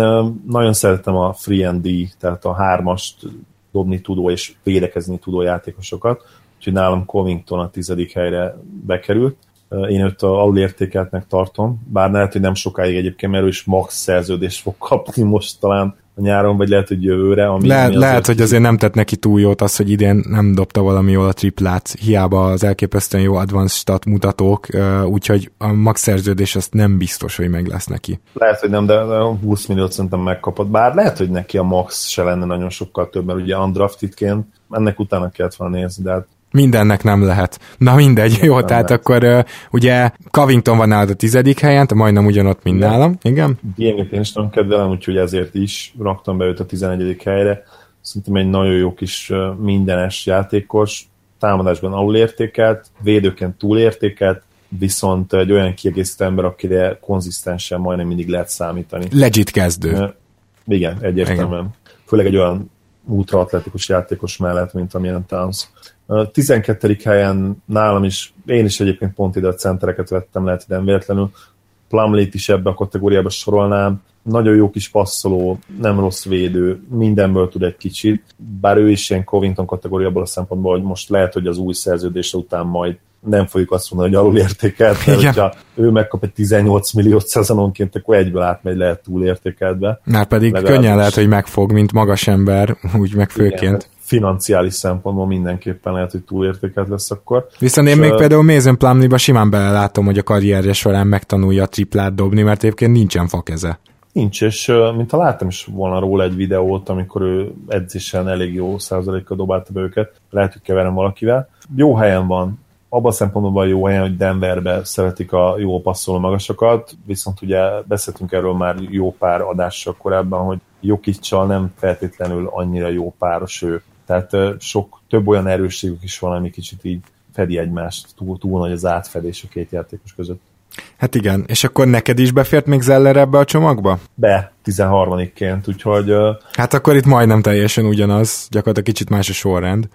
nagyon szeretem a Free and D, tehát a hármast dobni tudó és védekezni tudó játékosokat, úgyhogy nálam Covington a tizedik helyre bekerült. Én őt alulértékeltnek tartom, bár lehet, hogy nem sokáig egyébként, mert ő is max szerződést fog kapni most talán a nyáron, vagy lehet, hogy jövőre. Ami, Le, ami lehet, hogy azért nem tett neki túl jót az, hogy idén nem dobta valami jól a triplát, hiába az elképesztően jó advanced stat mutatók, úgyhogy a max szerződés azt nem biztos, hogy meg lesz neki. Lehet, hogy nem, de 20 milliót szerintem megkapott, bár lehet, hogy neki a max se lenne nagyon sokkal több, mert ugye undraftedként ennek utána kellett volna nézni, de hát Mindennek nem lehet. Na mindegy, jó, nem tehát lehet. akkor uh, ugye Covington van nálad a tizedik helyen, te majdnem ugyanott, mint Igen. nálam, igen? Ilyeneket én is nagyon kedvelem, úgyhogy ezért is raktam be őt a 11. helyre. Szerintem egy nagyon jó kis mindenes játékos, támadásban alulértékelt, védőként túlértékelt, viszont egy olyan kiegészítő ember, akire konzisztensen majdnem mindig lehet számítani. Legit kezdő. Igen, egyértelműen. Igen. Főleg egy olyan ultraatletikus játékos mellett, mint amilyen Towns. A 12. helyen nálam is, én is egyébként pont ide a centereket vettem, lehet ide véletlenül. Plumlee-t is ebbe a kategóriába sorolnám. Nagyon jó kis passzoló, nem rossz védő, mindenből tud egy kicsit, bár ő is ilyen Covington kategóriából a szempontból, hogy most lehet, hogy az új szerződése után majd nem fogjuk azt mondani, hogy alulértékelt, mert Igen. hogyha ő megkap egy 18 milliót szezononként, akkor egyből átmegy lehet túlértékeltbe. Már pedig Legalábbis... könnyen lehet, hogy megfog, mint magas ember, úgy meg főként. Igen, financiális szempontból mindenképpen lehet, hogy túlértékelt lesz akkor. Viszont én még például Mason Plumlee-ba simán belelátom, hogy a karrierje során megtanulja a triplát dobni, mert egyébként nincsen fakeze. Nincs, és mint ha láttam is volna róla egy videót, amikor ő edzésen elég jó százalékkal dobálta be őket, lehet, hogy keverem valakivel. Jó helyen van, abban a szempontból jó helyen, hogy Denverbe szeretik a jó passzoló magasokat, viszont ugye beszéltünk erről már jó pár adással korábban, hogy Jokicsal nem feltétlenül annyira jó páros ő. Tehát sok több olyan erősségük is van, ami kicsit így fedi egymást, túl, túl nagy az átfedés a két játékos között. Hát igen, és akkor neked is befért még Zeller ebbe a csomagba? Be, 13-ként, úgyhogy... Hát akkor itt majdnem teljesen ugyanaz, gyakorlatilag kicsit más a sorrend.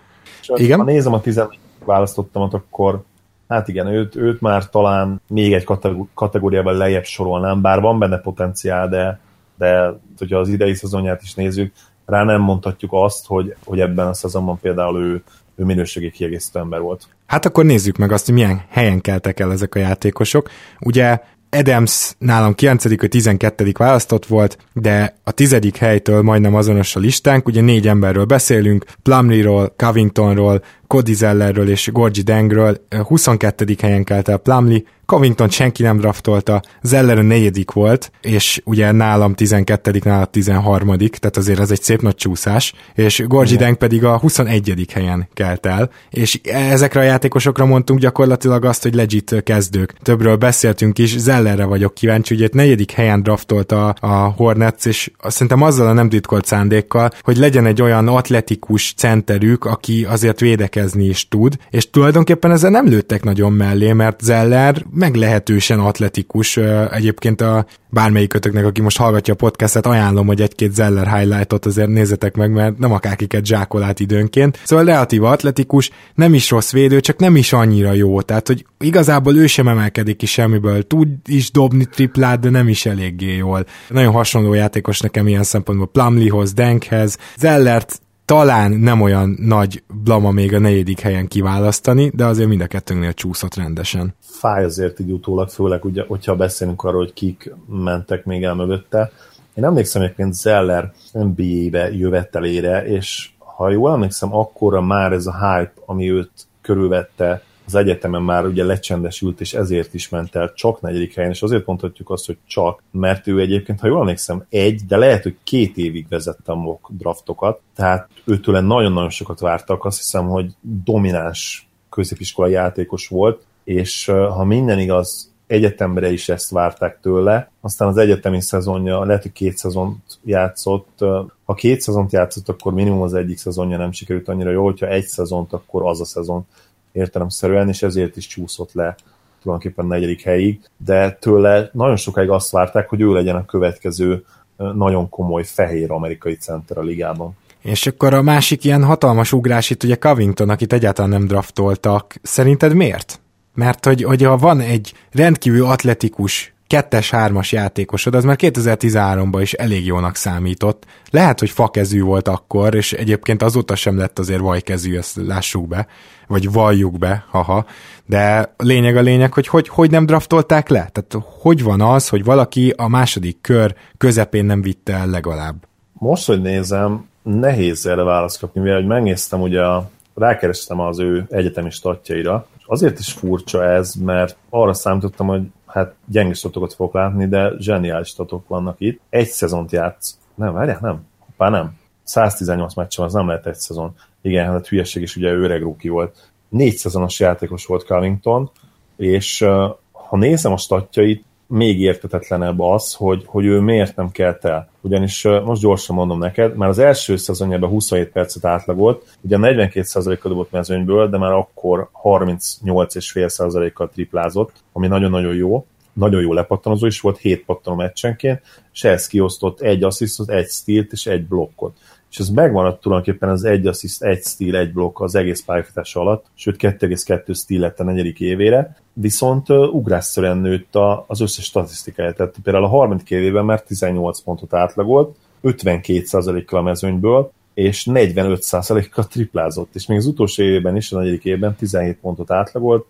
igen? Ha nézem a 14 választottamat, akkor hát igen, őt, őt már talán még egy kategóriában lejjebb sorolnám, bár van benne potenciál, de, de hogyha az idei szezonját is nézzük, rá nem mondhatjuk azt, hogy, hogy ebben a szezonban például ő, ő minőségi kiegészítő ember volt. Hát akkor nézzük meg azt, hogy milyen helyen keltek el ezek a játékosok. Ugye Adams nálam 9. 12. választott volt, de a 10. helytől majdnem azonos a listánk, ugye négy emberről beszélünk, Plumlee-ról, Covingtonról, Cody Zellerről és Gorgi Dengről 22. helyen kelt el Plumlee, Covington senki nem draftolta, Zeller a negyedik volt, és ugye nálam 12 nálam 13 tehát azért ez egy szép nagy csúszás, és Gorgi Deng pedig a 21. helyen kelt el, és ezekre a játékosokra mondtunk gyakorlatilag azt, hogy legit kezdők. Többről beszéltünk is, Zellerre vagyok kíváncsi, ugye negyedik helyen draftolta a Hornets, és szerintem azzal a nem titkolt szándékkal, hogy legyen egy olyan atletikus centerük, aki azért védekezni is tud, és tulajdonképpen ezzel nem lőttek nagyon mellé, mert Zeller meglehetősen atletikus. Egyébként a bármelyikötöknek, aki most hallgatja a podcastet, ajánlom, hogy egy-két Zeller highlightot azért nézzetek meg, mert nem akákiket zsákol át időnként. Szóval relatív atletikus, nem is rossz védő, csak nem is annyira jó. Tehát, hogy igazából ő sem emelkedik ki semmiből. Tud is dobni triplát, de nem is eléggé jól. Nagyon hasonló játékos nekem ilyen szempontból Plumleehoz, Denkhez. Zellert talán nem olyan nagy blama még a negyedik helyen kiválasztani, de azért mind a kettőnknél csúszott rendesen. Fáj azért így utólag, főleg, ugye, hogyha beszélünk arról, hogy kik mentek még el mögötte. Én emlékszem egyébként Zeller NBA-be jövetelére, és ha jól emlékszem, akkor már ez a hype, ami őt körülvette, az egyetemen már ugye lecsendesült, és ezért is ment el csak negyedik helyen, és azért mondhatjuk azt, hogy csak, mert ő egyébként, ha jól emlékszem, egy, de lehet, hogy két évig vezette a mock draftokat, tehát őtől nagyon-nagyon sokat vártak, azt hiszem, hogy domináns középiskolai játékos volt, és ha minden igaz, egyetemre is ezt várták tőle, aztán az egyetemi szezonja, lehet, hogy két szezont játszott, ha két szezont játszott, akkor minimum az egyik szezonja nem sikerült annyira jó, hogyha egy szezont, akkor az a szezon értelemszerűen, és ezért is csúszott le tulajdonképpen negyedik helyig, de tőle nagyon sokáig azt várták, hogy ő legyen a következő nagyon komoly fehér amerikai center a ligában. És akkor a másik ilyen hatalmas ugrás itt ugye Covington, akit egyáltalán nem draftoltak. Szerinted miért? Mert hogy, hogy ha van egy rendkívül atletikus kettes-hármas játékosod, az már 2013-ban is elég jónak számított. Lehet, hogy fakezű volt akkor, és egyébként azóta sem lett azért vajkezű, ezt lássuk be, vagy valljuk be, haha, de lényeg a lényeg, hogy, hogy hogy nem draftolták le? Tehát hogy van az, hogy valaki a második kör közepén nem vitte el legalább? Most, hogy nézem, nehéz erre választ kapni, mivel megnéztem, ugye a, rákerestem az ő egyetemi statjaira, azért is furcsa ez, mert arra számítottam, hogy hát gyenge statokat fogok látni, de zseniális statok vannak itt. Egy szezont játsz. Nem, várjál, nem. Hoppá, nem. 118 meccsen, az nem lehet egy szezon. Igen, hát hülyeség is ugye öreg rookie volt. Négy szezonos játékos volt Covington, és ha nézem a statjait, még értetetlenebb az, hogy, hogy ő miért nem kelt el. Ugyanis most gyorsan mondom neked, már az első szezonjában 27 percet átlagolt, ugye 42%-kal dobott mezőnyből, de már akkor 38,5%-kal triplázott, ami nagyon-nagyon jó nagyon jó lepattanozó is volt, 7 pattanó meccsenként, és ehhez kiosztott egy asszisztot, egy stílt és egy blokkot és ez megmaradt tulajdonképpen az egy assziszt, egy stíl, egy blokk az egész pályafutása alatt, sőt 2,2 stíl lett a negyedik évére, viszont ugrásszerűen nőtt az összes statisztikája. Tehát például a harmadik évében már 18 pontot átlagolt, 52%-kal a mezőnyből, és 45%-kal triplázott, és még az utolsó évében is, a negyedik évben 17 pontot átlagolt,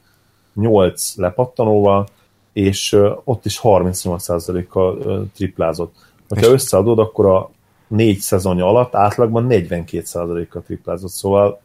8 lepattanóval, és ott is 38%-kal uh, triplázott. Ha összeadod, akkor a négy szezonja alatt átlagban 42%-kal triplázott, szóval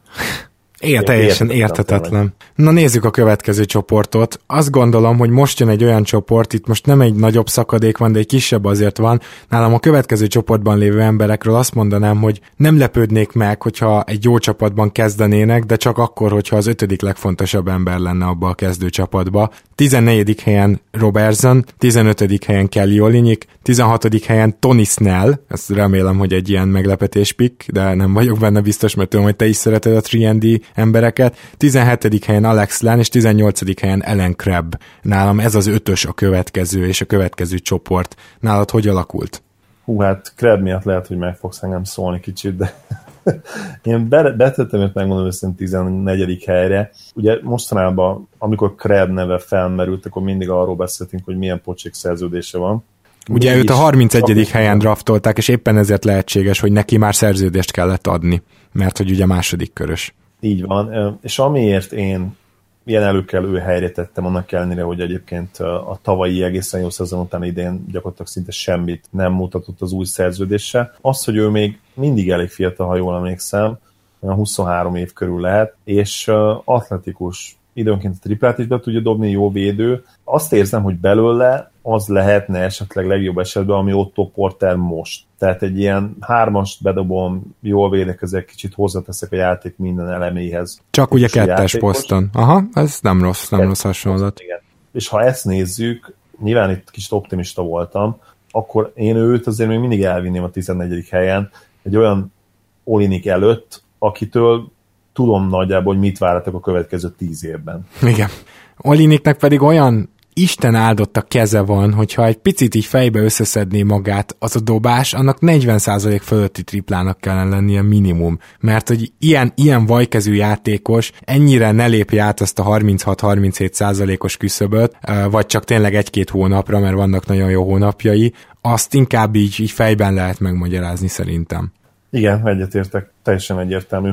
igen, teljesen értetetlen. Na nézzük a következő csoportot. Azt gondolom, hogy most jön egy olyan csoport, itt most nem egy nagyobb szakadék van, de egy kisebb azért van. Nálam a következő csoportban lévő emberekről azt mondanám, hogy nem lepődnék meg, hogyha egy jó csapatban kezdenének, de csak akkor, hogyha az ötödik legfontosabb ember lenne abba a kezdő csapatba. 14. helyen Robertson, 15. helyen Kelly Olinyik, 16. helyen Tony Snell, ezt remélem, hogy egy ilyen meglepetés pick, de nem vagyok benne biztos, mert tudom, hogy te is szereted a 3 embereket, 17. helyen Alex Len, és 18. helyen Ellen Krebb. Nálam ez az ötös a következő, és a következő csoport. Nálad hogy alakult? Hú, hát Krebb miatt lehet, hogy meg fogsz engem szólni kicsit, de én betettem őt megmondom őszintén 14. helyre. Ugye mostanában, amikor Krebb neve felmerült, akkor mindig arról beszéltünk, hogy milyen pocsék szerződése van. Ugye őt a 31. helyen draftolták, és éppen ezért lehetséges, hogy neki már szerződést kellett adni, mert hogy ugye második körös. Így van, és amiért én ilyen előkelő helyre tettem, annak ellenére, hogy egyébként a tavalyi egészen jó szezon után idén gyakorlatilag szinte semmit nem mutatott az új szerződése. Az, hogy ő még mindig elég fiatal, ha jól emlékszem, olyan 23 év körül lehet, és atletikus, időnként a triplát is be tudja dobni, jó védő. Azt érzem, hogy belőle az lehetne esetleg legjobb esetben, ami Otto Porter most. Tehát egy ilyen hármast bedobom, jól védekezek, kicsit hozzáteszek a játék minden eleméhez. Csak ugye kettes játékos. poszton. Aha, ez nem rossz, nem rossz hasonlat. Igen. És ha ezt nézzük, nyilván itt kicsit optimista voltam, akkor én őt azért még mindig elvinném a 14. helyen, egy olyan Olinik előtt, akitől tudom nagyjából, hogy mit várhatok a következő tíz évben. Igen. Oliniknek pedig olyan Isten áldott a keze van, hogyha egy picit így fejbe összeszedné magát az a dobás, annak 40% fölötti triplának kellene lennie minimum. Mert hogy ilyen, ilyen vajkezű játékos ennyire ne lépje át azt a 36-37%-os küszöböt, vagy csak tényleg egy-két hónapra, mert vannak nagyon jó hónapjai, azt inkább így, így fejben lehet megmagyarázni szerintem. Igen, egyetértek, teljesen egyértelmű.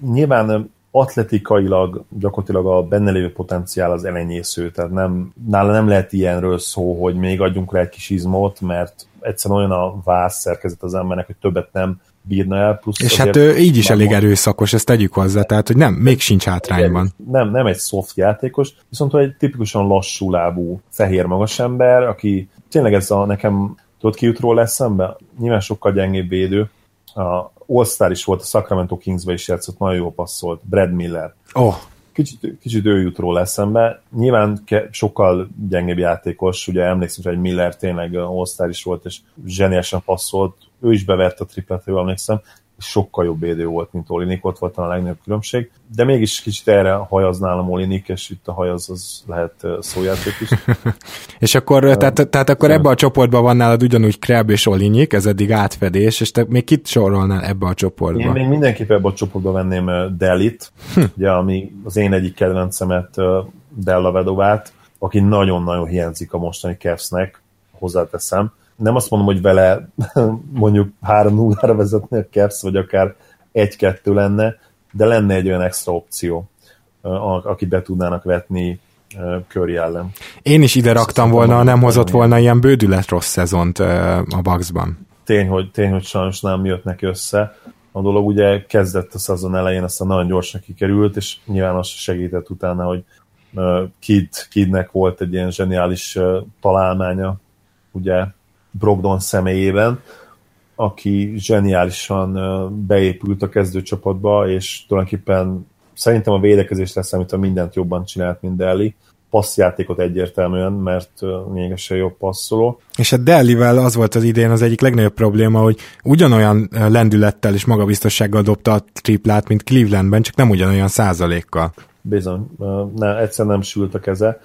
Nyilván atletikailag gyakorlatilag a benne lévő potenciál az elenyésző, tehát nem, nála nem lehet ilyenről szó, hogy még adjunk rá egy kis izmot, mert egyszerűen olyan a vász szerkezet az embernek, hogy többet nem bírna el. Plusz és hát ő így is elég erőszakos, ezt tegyük hozzá, tehát hogy nem, még sincs hátrányban. Nem, nem egy soft játékos, viszont egy tipikusan lassú lábú, fehér magas ember, aki tényleg ez a nekem tudod ki jut róla eszembe? Nyilván sokkal gyengébb védő, a All-Star is volt, a Sacramento Kingsbe is játszott, nagyon jó passzolt, Brad Miller. Oh. Kicsit, kicsit ő jut róla eszembe. Nyilván ke, sokkal gyengébb játékos, ugye emlékszem, hogy Miller tényleg All-Star is volt, és zseniálisan passzolt, ő is bevert a triplet, jól emlékszem, sokkal jobb védő volt, mint Olinik, ott volt a legnagyobb különbség, de mégis kicsit erre hajaz nálam Olinik, és itt a hajaz az lehet szójáték is. és akkor, uh, tehát, tehát akkor ebbe a csoportban van nálad ugyanúgy Kreb és Olinik, ez eddig átfedés, és te még kit sorolnál ebbe a csoportba? Én még mindenképp ebbe a csoportba venném Delit, hm. ugye, ami az én egyik kedvencemet Della Vedovát, aki nagyon-nagyon hiányzik a mostani Cavsnek, hozzáteszem nem azt mondom, hogy vele mondjuk 3-0-ra vezetni a Cavs, vagy akár 1-2 lenne, de lenne egy olyan extra opció, akit be tudnának vetni Curry ellen. Én is ide raktam volna, ha nem hozott volna ilyen bődület rossz szezont a Bucksban. Tény, hogy, tény, hogy sajnos nem jött neki össze. A dolog ugye kezdett a szezon elején, aztán nagyon gyorsan kikerült, és nyilván az segített utána, hogy Kid, Kidnek volt egy ilyen zseniális találmánya, ugye Brogdon személyében, aki zseniálisan beépült a kezdőcsapatba, és tulajdonképpen szerintem a védekezés lesz, amit a mindent jobban csinált, mint Deli. Passzjátékot egyértelműen, mert lényegesen jobb passzoló. És a Dellivel az volt az idén az egyik legnagyobb probléma, hogy ugyanolyan lendülettel és magabiztossággal dobta a triplát, mint Clevelandben, csak nem ugyanolyan százalékkal. Bizony, ne, egyszer nem sült a keze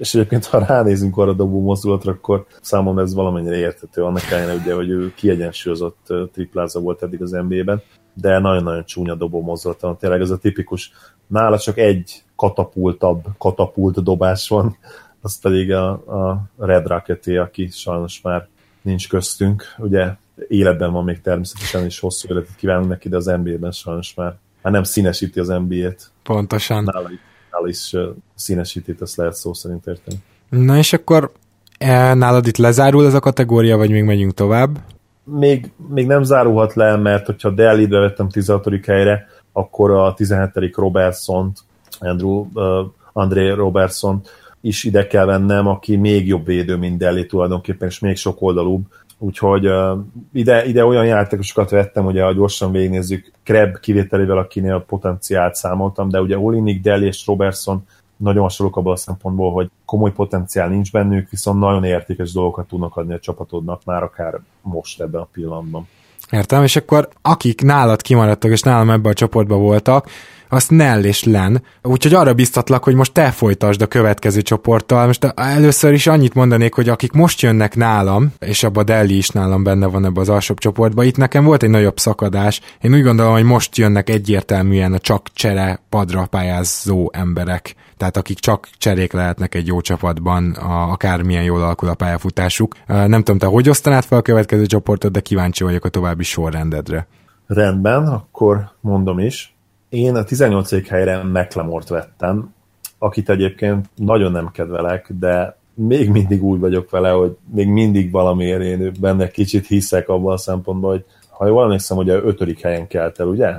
és egyébként, ha ránézünk arra a dobó mozdulatra, akkor számomra ez valamennyire értető, annak ellenére, ugye, hogy ő kiegyensúlyozott tripláza volt eddig az NBA-ben, de nagyon-nagyon csúnya dobó mozdulata, tényleg ez a tipikus, nála csak egy katapultabb katapult dobás van, az pedig a, a Red rocket aki sajnos már nincs köztünk, ugye életben van még természetesen, és hosszú életet kívánunk neki, de az NBA-ben sajnos már, már nem színesíti az NBA-t. Pontosan. Nála nál is színesítét, ezt lehet szó szerint érteni. Na és akkor e, nálad itt lezárul ez a kategória, vagy még megyünk tovább? Még, még nem zárulhat le, mert hogyha Delhi-be vettem 16. helyre, akkor a 17. Robertson, Andrew, uh, André Robertson is ide kell vennem, aki még jobb védő, mint Delhi tulajdonképpen, és még sok oldalúbb, Úgyhogy uh, ide, ide olyan játékosokat vettem, ugye, ha gyorsan végignézzük, Kreb kivételével, akinél potenciált számoltam, de ugye Olinik, Dell és Robertson nagyon hasonlók abban a szempontból, hogy komoly potenciál nincs bennük, viszont nagyon értékes dolgokat tudnak adni a csapatodnak már akár most ebben a pillanatban. Értem, és akkor akik nálad kimaradtak, és nálam ebben a csoportban voltak, azt Nell és Len. Úgyhogy arra biztatlak, hogy most te folytasd a következő csoporttal. Most először is annyit mondanék, hogy akik most jönnek nálam, és abban Delhi is nálam benne van ebbe az alsóbb csoportban, itt nekem volt egy nagyobb szakadás. Én úgy gondolom, hogy most jönnek egyértelműen a csak csere padra pályázó emberek tehát akik csak cserék lehetnek egy jó csapatban, a, akármilyen jól alakul a pályafutásuk. Nem tudom, te hogy osztanád fel a következő csoportot, de kíváncsi vagyok a további sorrendedre. Rendben, akkor mondom is. Én a 18. helyre McLemort vettem, akit egyébként nagyon nem kedvelek, de még mindig úgy vagyok vele, hogy még mindig valamiért én benne kicsit hiszek abban a szempontból, hogy ha jól emlékszem, hogy a ötödik helyen kelt el, ugye?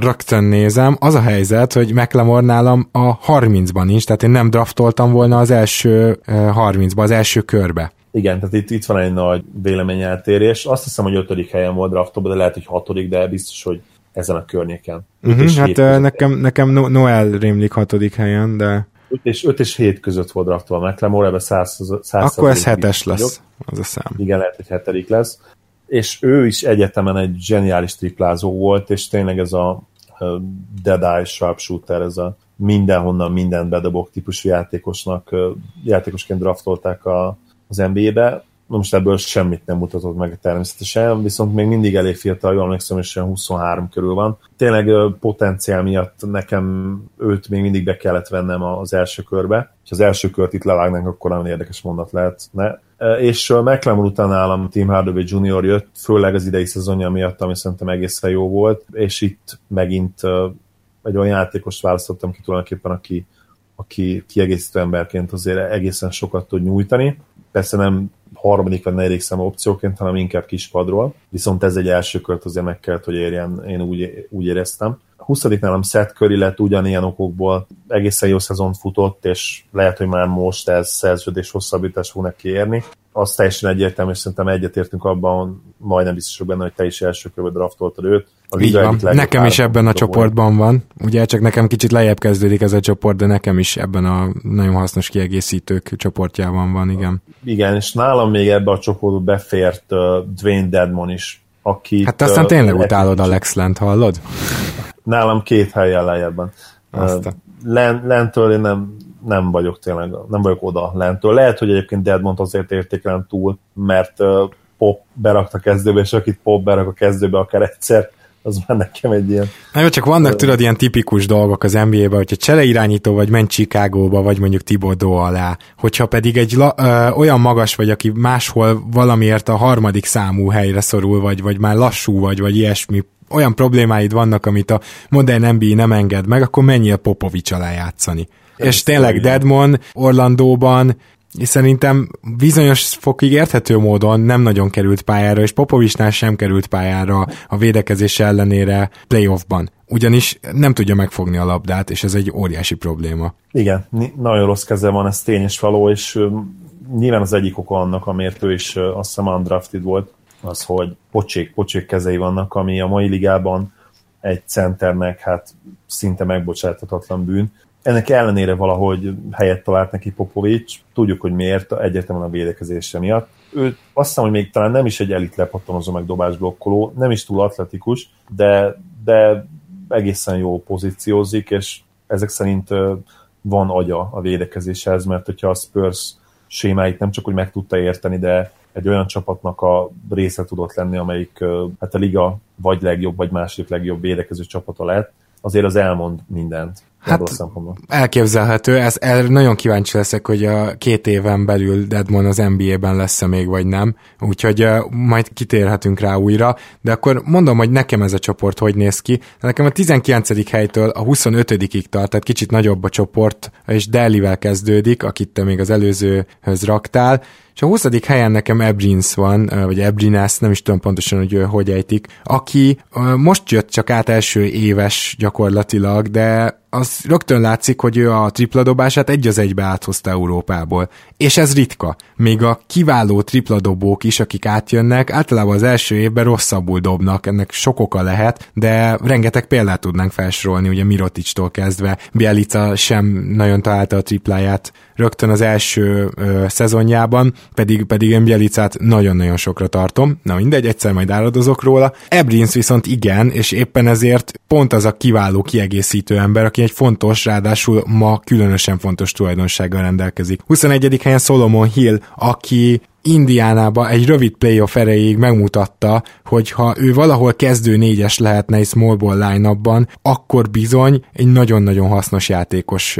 Rögtön nézem. Az a helyzet, hogy McLemore nálam a 30-ban nincs, tehát én nem draftoltam volna az első 30-ba, az első körbe. Igen, tehát itt, itt van egy nagy véleményeltérés. Azt hiszem, hogy ötödik helyen volt draftolva, de lehet, hogy hatodik, de biztos, hogy ezen a környéken. Uh-huh, hát nekem, nekem Noel rémlik hatodik helyen, de... 5 és, 5 és 7 között volt draftolva McLemore, ebbe 100, 100 Akkor ez hetes lesz, az a szám. Igen, lehet, hogy hetedik lesz. És ő is egyetemen egy zseniális triplázó volt, és tényleg ez a dead eye sharpshooter, ez a mindenhonnan mindent bedobok típusú játékosnak, játékosként draftolták a, az NBA-be most ebből semmit nem mutatott meg természetesen, viszont még mindig elég fiatal, jól emlékszem, és olyan 23 körül van. Tényleg potenciál miatt nekem őt még mindig be kellett vennem az első körbe. Ha az első kört itt levágnánk, akkor nagyon érdekes mondat lehetne. És McLemore után állam Tim Hardaway Jr. jött, főleg az idei szezonja miatt, ami szerintem egészen jó volt, és itt megint egy olyan játékost választottam ki tulajdonképpen, aki, aki kiegészítő emberként azért egészen sokat tud nyújtani. Persze nem harmadik vagy negyedik szem opcióként, hanem inkább kispadról. Viszont ez egy első kört azért meg kellett, hogy érjen, én úgy, úgy éreztem. A 20 nálam Seth Curry lett ugyanilyen okokból, egészen jó szezont futott, és lehet, hogy már most ez szerződés hosszabbítás fog neki érni az teljesen egyértelmű, és szerintem egyetértünk abban, majdnem biztos benne, hogy te is első körbe draftoltad őt. A Így van. Nekem is ebben a csoportban van. Ugye csak nekem kicsit lejjebb kezdődik ez a csoport, de nekem is ebben a nagyon hasznos kiegészítők csoportjában van, igen. Igen, és nálam még ebbe a csoportba befért uh, Dwayne Dedmon is, aki. Hát aztán tényleg utálod a Lex Lent, hallod? Nálam két helyen lejjebben. Uh, lentől én nem, nem vagyok tényleg, nem vagyok oda lentől. Lehet, hogy egyébként Deadmont azért értékelem túl, mert Pop berakta kezdőbe, és akit Pop berak a kezdőbe akár egyszer, az már nekem egy ilyen... Na jó, csak vannak tudod ilyen tipikus dolgok az NBA-ben, hogyha cseleirányító vagy, menj Chicago-ba, vagy mondjuk Thibodeau alá. Hogyha pedig egy la, ö, olyan magas vagy, aki máshol valamiért a harmadik számú helyre szorul, vagy, vagy már lassú vagy, vagy ilyesmi, olyan problémáid vannak, amit a modern NBA nem enged meg, akkor menjél Popovics alá játszani és tényleg Deadmon Orlandóban és szerintem bizonyos fokig érthető módon nem nagyon került pályára, és Popovicsnál sem került pályára a védekezés ellenére playoffban. Ugyanis nem tudja megfogni a labdát, és ez egy óriási probléma. Igen, nagyon rossz keze van, ez tényes való, és nyilván az egyik oka annak, amiért ő is azt hiszem undrafted volt, az, hogy pocsék, pocsék kezei vannak, ami a mai ligában egy centernek hát szinte megbocsáthatatlan bűn ennek ellenére valahogy helyet talált neki Popovics, tudjuk, hogy miért, egyértelműen a védekezése miatt. Ő azt hiszem, hogy még talán nem is egy elit lepattanozó meg blokkoló, nem is túl atletikus, de, de egészen jó pozíciózik, és ezek szerint van agya a védekezéshez, mert hogyha a Spurs sémáit nem csak, hogy meg tudta érteni, de egy olyan csapatnak a része tudott lenni, amelyik hát a liga vagy legjobb, vagy második legjobb védekező csapata lett, azért az elmond mindent. Hát elképzelhető, ez, el, nagyon kíváncsi leszek, hogy a két éven belül Deadmon az NBA-ben lesz-e még, vagy nem, úgyhogy uh, majd kitérhetünk rá újra, de akkor mondom, hogy nekem ez a csoport hogy néz ki. Nekem a 19. helytől a 25-ig tart, tehát kicsit nagyobb a csoport, és Delhivel kezdődik, akit te még az előzőhöz raktál, és a 20. helyen nekem Ebrins van, vagy Ebrinász, nem is tudom pontosan, hogy hogy ejtik, aki most jött csak át első éves gyakorlatilag, de az rögtön látszik, hogy ő a tripladobását egy az egybe áthozta Európából. És ez ritka. Még a kiváló tripladobók is, akik átjönnek, általában az első évben rosszabbul dobnak, ennek sok oka lehet, de rengeteg példát tudnánk felsorolni, ugye Miroticstól kezdve, Bielica sem nagyon találta a tripláját rögtön az első ö, szezonjában, pedig, pedig én Bielicát nagyon-nagyon sokra tartom, na mindegy, egyszer majd áradozok róla. Ebrins viszont igen, és éppen ezért pont az a kiváló kiegészítő ember, aki egy fontos, ráadásul ma különösen fontos tulajdonsággal rendelkezik. 21. helyen Solomon Hill, aki Indiánába egy rövid playoff erejéig megmutatta, hogy ha ő valahol kezdő négyes lehetne egy small ball line akkor bizony egy nagyon-nagyon hasznos játékos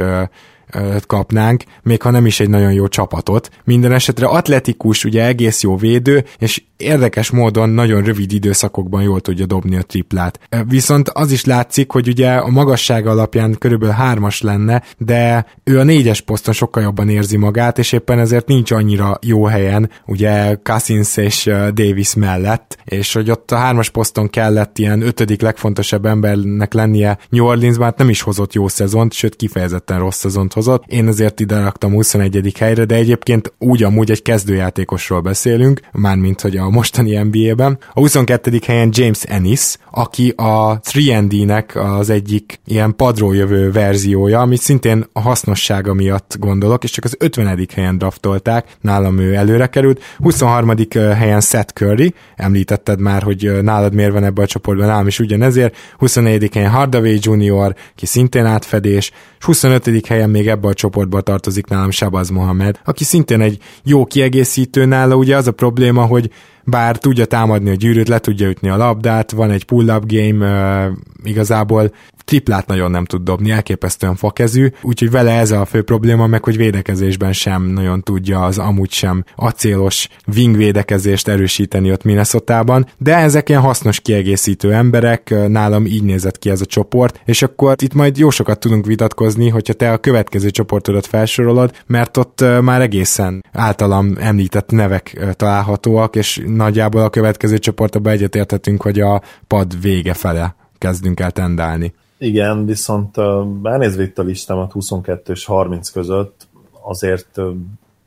kapnánk, még ha nem is egy nagyon jó csapatot. Minden esetre atletikus, ugye egész jó védő, és érdekes módon nagyon rövid időszakokban jól tudja dobni a triplát. Viszont az is látszik, hogy ugye a magassága alapján körülbelül hármas lenne, de ő a négyes poszton sokkal jobban érzi magát, és éppen ezért nincs annyira jó helyen ugye Cousins és Davis mellett, és hogy ott a hármas poszton kellett ilyen ötödik legfontosabb embernek lennie New Orleans, már nem is hozott jó szezont, sőt kifejezetten rossz szezont hozott. Én azért ide raktam 21. helyre, de egyébként úgy amúgy egy kezdőjátékosról beszélünk, mármint hogy a mostani NBA-ben. A 22. helyen James Ennis, aki a 3D-nek az egyik ilyen padról jövő verziója, amit szintén a hasznossága miatt gondolok, és csak az 50. helyen draftolták, nálam ő előre került. 23. helyen Seth Curry, említetted már, hogy nálad miért van ebbe a csoportban, nálam is ugyanezért. 24. helyen Hardaway Jr., ki szintén átfedés, és 25. helyen még ebbe a csoportba tartozik nálam Shabazz Mohamed, aki szintén egy jó kiegészítő nála, ugye az a probléma, hogy bár tudja támadni a gyűrűt, le tudja ütni a labdát, van egy pull-up game, igazából triplát nagyon nem tud dobni, elképesztően fakezű, úgyhogy vele ez a fő probléma, meg hogy védekezésben sem nagyon tudja az amúgy sem acélos wing védekezést erősíteni ott minnesota de ezek ilyen hasznos kiegészítő emberek, nálam így nézett ki ez a csoport, és akkor itt majd jó sokat tudunk vitatkozni, hogyha te a következő csoportodat felsorolod, mert ott már egészen általam említett nevek találhatóak, és nagyjából a következő csoportban egyetérthetünk, hogy a pad vége fele kezdünk el tendálni. Igen, viszont elnézve itt a listámat 22 és 30 között, azért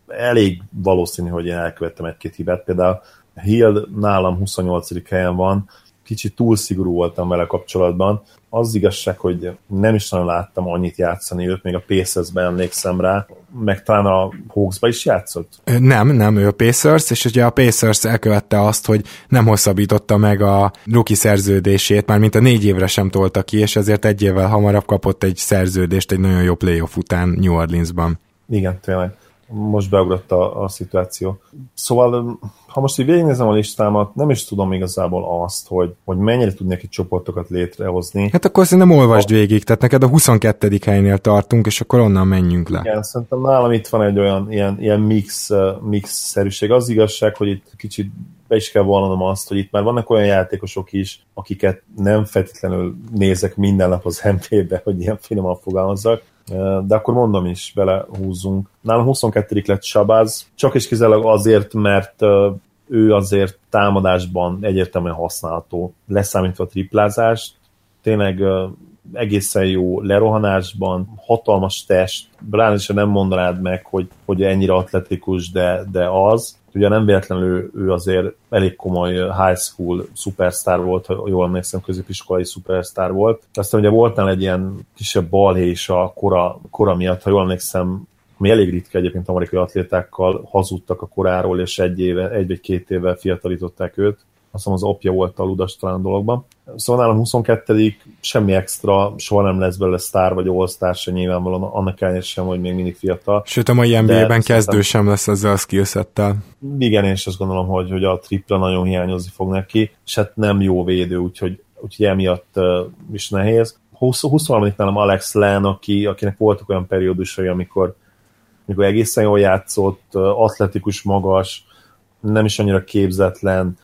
elég valószínű, hogy én elkövettem egy-két hibát. Például Hill nálam 28. helyen van, kicsit túl szigorú voltam vele kapcsolatban. Az igazság, hogy nem is nagyon láttam annyit játszani őt, még a Pacers-ben emlékszem rá, meg talán a Hawks-ba is játszott? Nem, nem, ő a Pacers, és ugye a Pacers elkövette azt, hogy nem hosszabbította meg a rookie szerződését, már mint a négy évre sem tolta ki, és ezért egy évvel hamarabb kapott egy szerződést egy nagyon jó playoff után New Orleansban. Igen, tényleg most beugrott a, a szituáció. Szóval, ha most így végignézem a listámat, nem is tudom igazából azt, hogy, hogy mennyire tudnék egy csoportokat létrehozni. Hát akkor szerintem olvasd a... végig, tehát neked a 22. helynél tartunk, és akkor onnan menjünk le. Igen, szerintem nálam itt van egy olyan ilyen, ilyen mix, mix-szerűség. Az igazság, hogy itt kicsit be is kell vallanom azt, hogy itt már vannak olyan játékosok is, akiket nem feltétlenül nézek minden nap az MP-be, hogy ilyen finoman fogalmazzak, de akkor mondom is, belehúzzunk. Nálam 22 lett Sabaz, csak is kizárólag azért, mert ő azért támadásban egyértelműen használható, leszámítva a triplázást, tényleg egészen jó lerohanásban, hatalmas test, is nem mondanád meg, hogy, hogy ennyire atletikus, de, de az. Ugye nem véletlenül ő azért elég komoly high school superstar volt, ha jól emlékszem, középiskolai superstar volt. Aztán ugye volt egy ilyen kisebb balhés a kora, kora miatt, ha jól emlékszem, ami elég ritka egyébként amerikai atlétákkal hazudtak a koráról, és egy, éve, egy vagy két évvel fiatalították őt hiszem az apja volt a ludas talán a dologban. Szóval nálam 22 semmi extra, soha nem lesz belőle sztár vagy all se nyilvánvalóan, annak ellenére sem, hogy még mindig fiatal. Sőt, a mai NBA-ben kezdő sem lesz ezzel a skillsettel. Igen, én is azt gondolom, hogy, hogy a tripla nagyon hiányozni fog neki, és hát nem jó védő, úgyhogy, úgyhogy emiatt uh, is nehéz. 20, 23 nálam Alex Len, aki, akinek voltak olyan periódusai, amikor, amikor egészen jól játszott, atletikus, magas, nem is annyira képzetlen,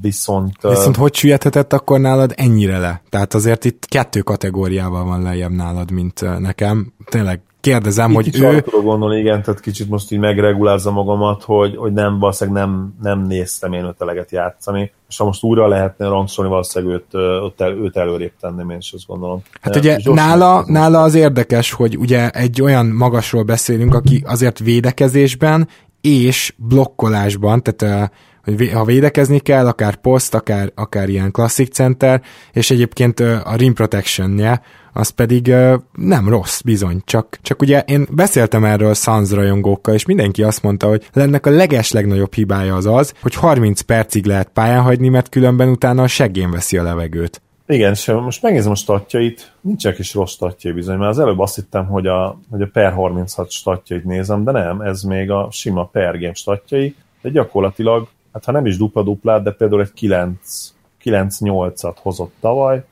viszont... Viszont hogy süllyedhetett akkor nálad ennyire le? Tehát azért itt kettő kategóriával van lejjebb nálad, mint nekem. Tényleg kérdezem, itt hogy ő... Tudok gondolni, igen, tehát kicsit most így megregulázza magamat, hogy, hogy nem, valószínűleg nem, nem néztem én őt eleget játszani, és ha most újra lehetne rangsolni, valószínűleg őt, őt, el, őt előrébb tenném, én is azt gondolom. Hát ugye nála, nála az érdekes, hogy ugye egy olyan magasról beszélünk, aki azért védekezésben és blokkolásban, tehát hogy ha védekezni kell, akár poszt, akár, akár ilyen klasszik center, és egyébként a rim protection az pedig nem rossz bizony, csak, csak ugye én beszéltem erről Suns rajongókkal, és mindenki azt mondta, hogy lennek a leges legnagyobb hibája az az, hogy 30 percig lehet pályán hagyni, mert különben utána a seggén veszi a levegőt. Igen, és most megnézem a statjait, nincsenek is rossz statjai bizony, mert az előbb azt hittem, hogy a, hogy a per 36 statjait nézem, de nem, ez még a sima per game statjai, de gyakorlatilag hát ha nem is dupla-duplát, de például egy 9, 9-8-at hozott tavaly,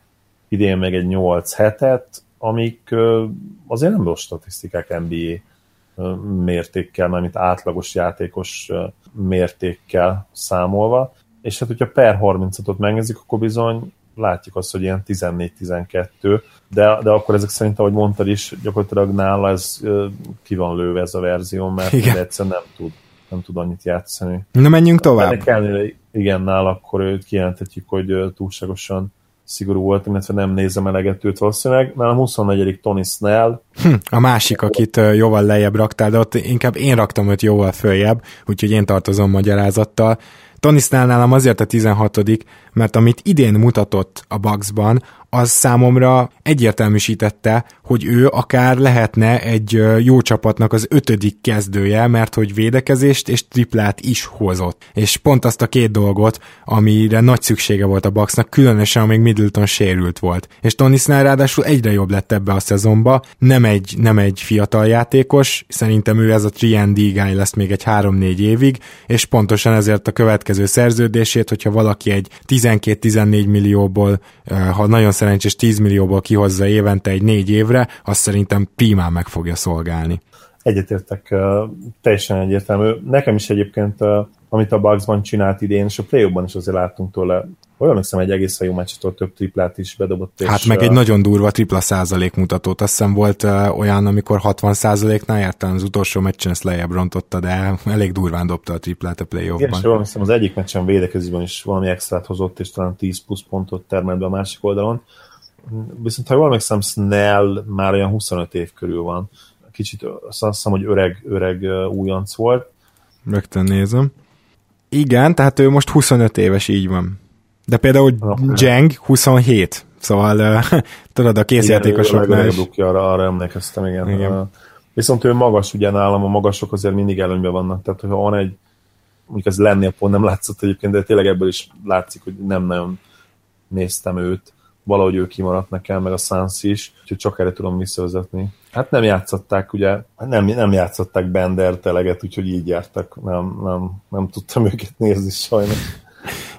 idén meg egy 8-7-et, amik azért nem rossz statisztikák NBA mértékkel, mármint átlagos játékos mértékkel számolva, és hát hogyha per 30-ot megnézik, akkor bizony látjuk azt, hogy ilyen 14-12, de, de akkor ezek szerint, ahogy mondtad is, gyakorlatilag nála ez ki van lőve ez a verzió, mert egyszerűen nem tud nem tud annyit játszani. Na menjünk tovább. Ennek igen, nál akkor őt kijelenthetjük, hogy túlságosan szigorú volt, illetve nem nézem eleget őt valószínűleg. Nálam 24. Tony Snell. Hm, a másik, akit jóval lejjebb raktál, de ott inkább én raktam őt jóval följebb, úgyhogy én tartozom magyarázattal. Tony Snell nálam azért a 16 mert amit idén mutatott a Bucksban, az számomra egyértelműsítette, hogy ő akár lehetne egy jó csapatnak az ötödik kezdője, mert hogy védekezést és triplát is hozott. És pont azt a két dolgot, amire nagy szüksége volt a Bucksnak, különösen amíg Middleton sérült volt. És Tony Snell ráadásul egyre jobb lett ebbe a szezonba, nem egy, nem egy fiatal játékos, szerintem ő ez a 3 guy lesz még egy 3-4 évig, és pontosan ezért a következő szerződését, hogyha valaki egy 12-14 millióból, ha nagyon szerencsés 10 millióból kihozza évente egy négy évre, azt szerintem primán meg fogja szolgálni. Egyetértek, teljesen egyértelmű. Nekem is egyébként, amit a Bugsban csinált idén, és a play is azért láttunk tőle, olyan hiszem egy egészen jó meccsetől több triplát is bedobott. Hát és meg egy nagyon durva tripla százalék mutatót. Azt hiszem volt olyan, amikor 60 százaléknál jártam, az utolsó meccsen ezt lejjebb rontotta, de elég durván dobta a triplát a playoffban. Igen, és jól hiszem az egyik meccsen védekezésben is valami extrát hozott, és talán 10 plusz pontot termelt be a másik oldalon. Viszont ha jól emlékszem, Snell már olyan 25 év körül van. Kicsit azt hiszem, hogy öreg, öreg újonc volt. Rögtön nézem. Igen, tehát ő most 25 éves, így van. De például okay. Jeng 27, szóval tudod, a készjátékosoknál is. Igen, arra, arra emlékeztem, igen. igen. Viszont ő magas, ugye nálam a magasok azért mindig előnyben vannak, tehát hogyha van egy, mondjuk ez lennél pont nem látszott egyébként, de tényleg ebből is látszik, hogy nem nagyon néztem őt, valahogy ő kimaradt nekem, meg a Suns is, úgyhogy csak erre tudom visszavezetni. Hát nem játszották, ugye, nem, nem játszották Bender teleget, úgyhogy így jártak, nem, nem, nem tudtam őket nézni sajnos.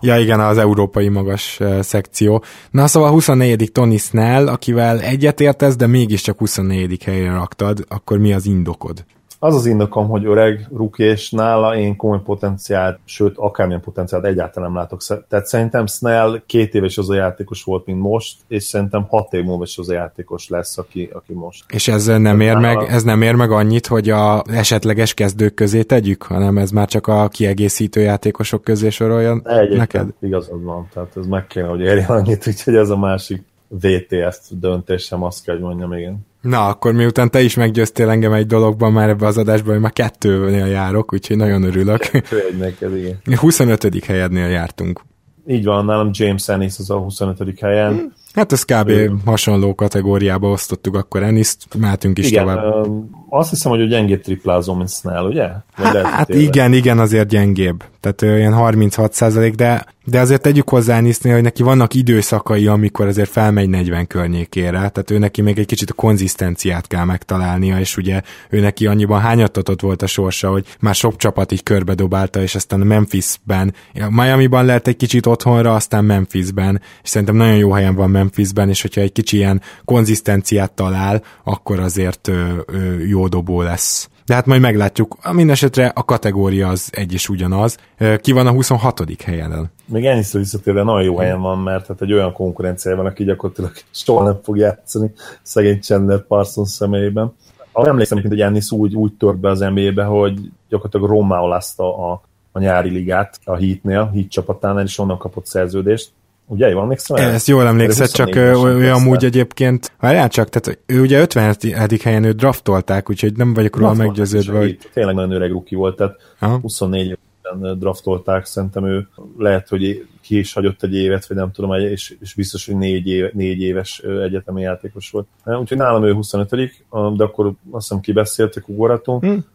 Ja igen, az európai magas szekció. Na szóval 24. Tony Snell, akivel egyetértesz, de mégiscsak 24. helyre raktad, akkor mi az indokod? Az az indokom, hogy öreg ruki, és nála én komoly potenciált, sőt, akármilyen potenciált egyáltalán nem látok. Tehát szerintem Snell két éves az a játékos volt, mint most, és szerintem hat év múlva is az a játékos lesz, aki, aki most. És ez nem, ér meg, ez nem ér meg annyit, hogy a esetleges kezdők közé tegyük, hanem ez már csak a kiegészítő játékosok közé sorolja neked? igazad van, tehát ez meg kéne, hogy érjen annyit, úgyhogy ez a másik VTS döntésem, azt kell, hogy mondjam, igen. Na, akkor miután te is meggyőztél engem egy dologban már ebbe az adásban, hogy már kettőnél járok, úgyhogy nagyon örülök. Kettő egy neked, igen. 25. helyednél jártunk. Így van, nálam James Ennis az a 25. helyen. Hmm. Hát ez kb. Ő... hasonló kategóriába osztottuk akkor Ennis-t, mehetünk is igen, tovább. azt hiszem, hogy ő gyengébb triplázó, mint Snell, ugye? Vagy hát, hát igen, igen, azért gyengébb. Tehát olyan 36 százalék, de, de azért tegyük hozzá Ennisnél, hogy neki vannak időszakai, amikor azért felmegy 40 környékére, tehát ő neki még egy kicsit a konzisztenciát kell megtalálnia, és ugye ő neki annyiban hányattatott volt a sorsa, hogy már sok csapat így körbedobálta, és aztán Memphisben, Miami-ban lehet egy kicsit otthonra, aztán Memphisben, és szerintem nagyon jó helyen van Memphisben, és hogyha egy kicsi ilyen konzisztenciát talál, akkor azért ö, ö, jó dobó lesz. De hát majd meglátjuk. Mindenesetre a kategória az egy és ugyanaz. Ki van a 26. helyen? Még ennyi szó visszatérve nagyon jó helyen van, mert hát egy olyan konkurencia van, aki gyakorlatilag soha nem fog játszani szegény Chandler Parsons személyében. Arra emlékszem, hogy Ennis úgy, úgy tört be az NBA-be, hogy gyakorlatilag romálázta a, a nyári ligát a Heatnél, Heat csapatánál, és onnan kapott szerződést Ugye, jól emlékszem? Ezt jól emlékszed, csak ő amúgy egyébként, várjál csak, tehát ő ugye 50. helyen ő draftolták, úgyhogy nem vagyok róla meggyőződve, hogy... Tényleg nagyon öreg ruki volt, tehát Aha. 24 évben draftolták, szerintem ő lehet, hogy ki is hagyott egy évet, vagy nem tudom, és, és biztos, hogy négy, éve, négy éves egyetemi játékos volt. Úgyhogy nálam ő 25 de akkor azt hiszem kibeszéltek, ugorhatunk. Hmm.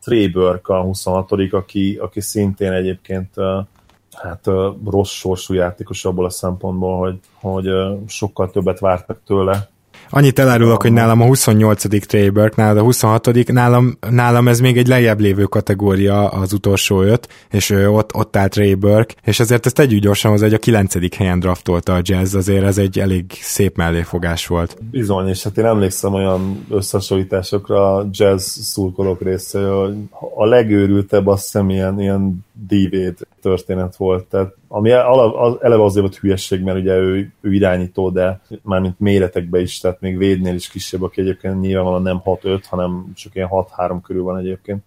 Trey Burke a 26 aki, aki szintén egyébként hát rossz sorsú játékos abból a szempontból, hogy, hogy sokkal többet vártak tőle, Annyit elárulok, hogy nálam a 28. Trey Burke, nálad a 26. Nálam, nálam ez még egy lejjebb lévő kategória az utolsó öt, és ott, ott állt Trey Burke, és ezért ezt tegyük gyorsan hozzá, hogy a 9. helyen draftolta a Jazz, azért ez egy elég szép melléfogás volt. Bizony, és hát én emlékszem olyan összehasonlításokra a jazz szurkolók része, hogy a legőrültebb azt hiszem ilyen, ilyen Divéd történet volt. Tehát, ami eleve azért volt hülyesség, mert ugye ő, ő irányító, de mármint méretekbe is, tehát még védnél is kisebb, aki egyébként nyilvánvalóan nem 6-5, hanem csak ilyen 6-3 körül van egyébként,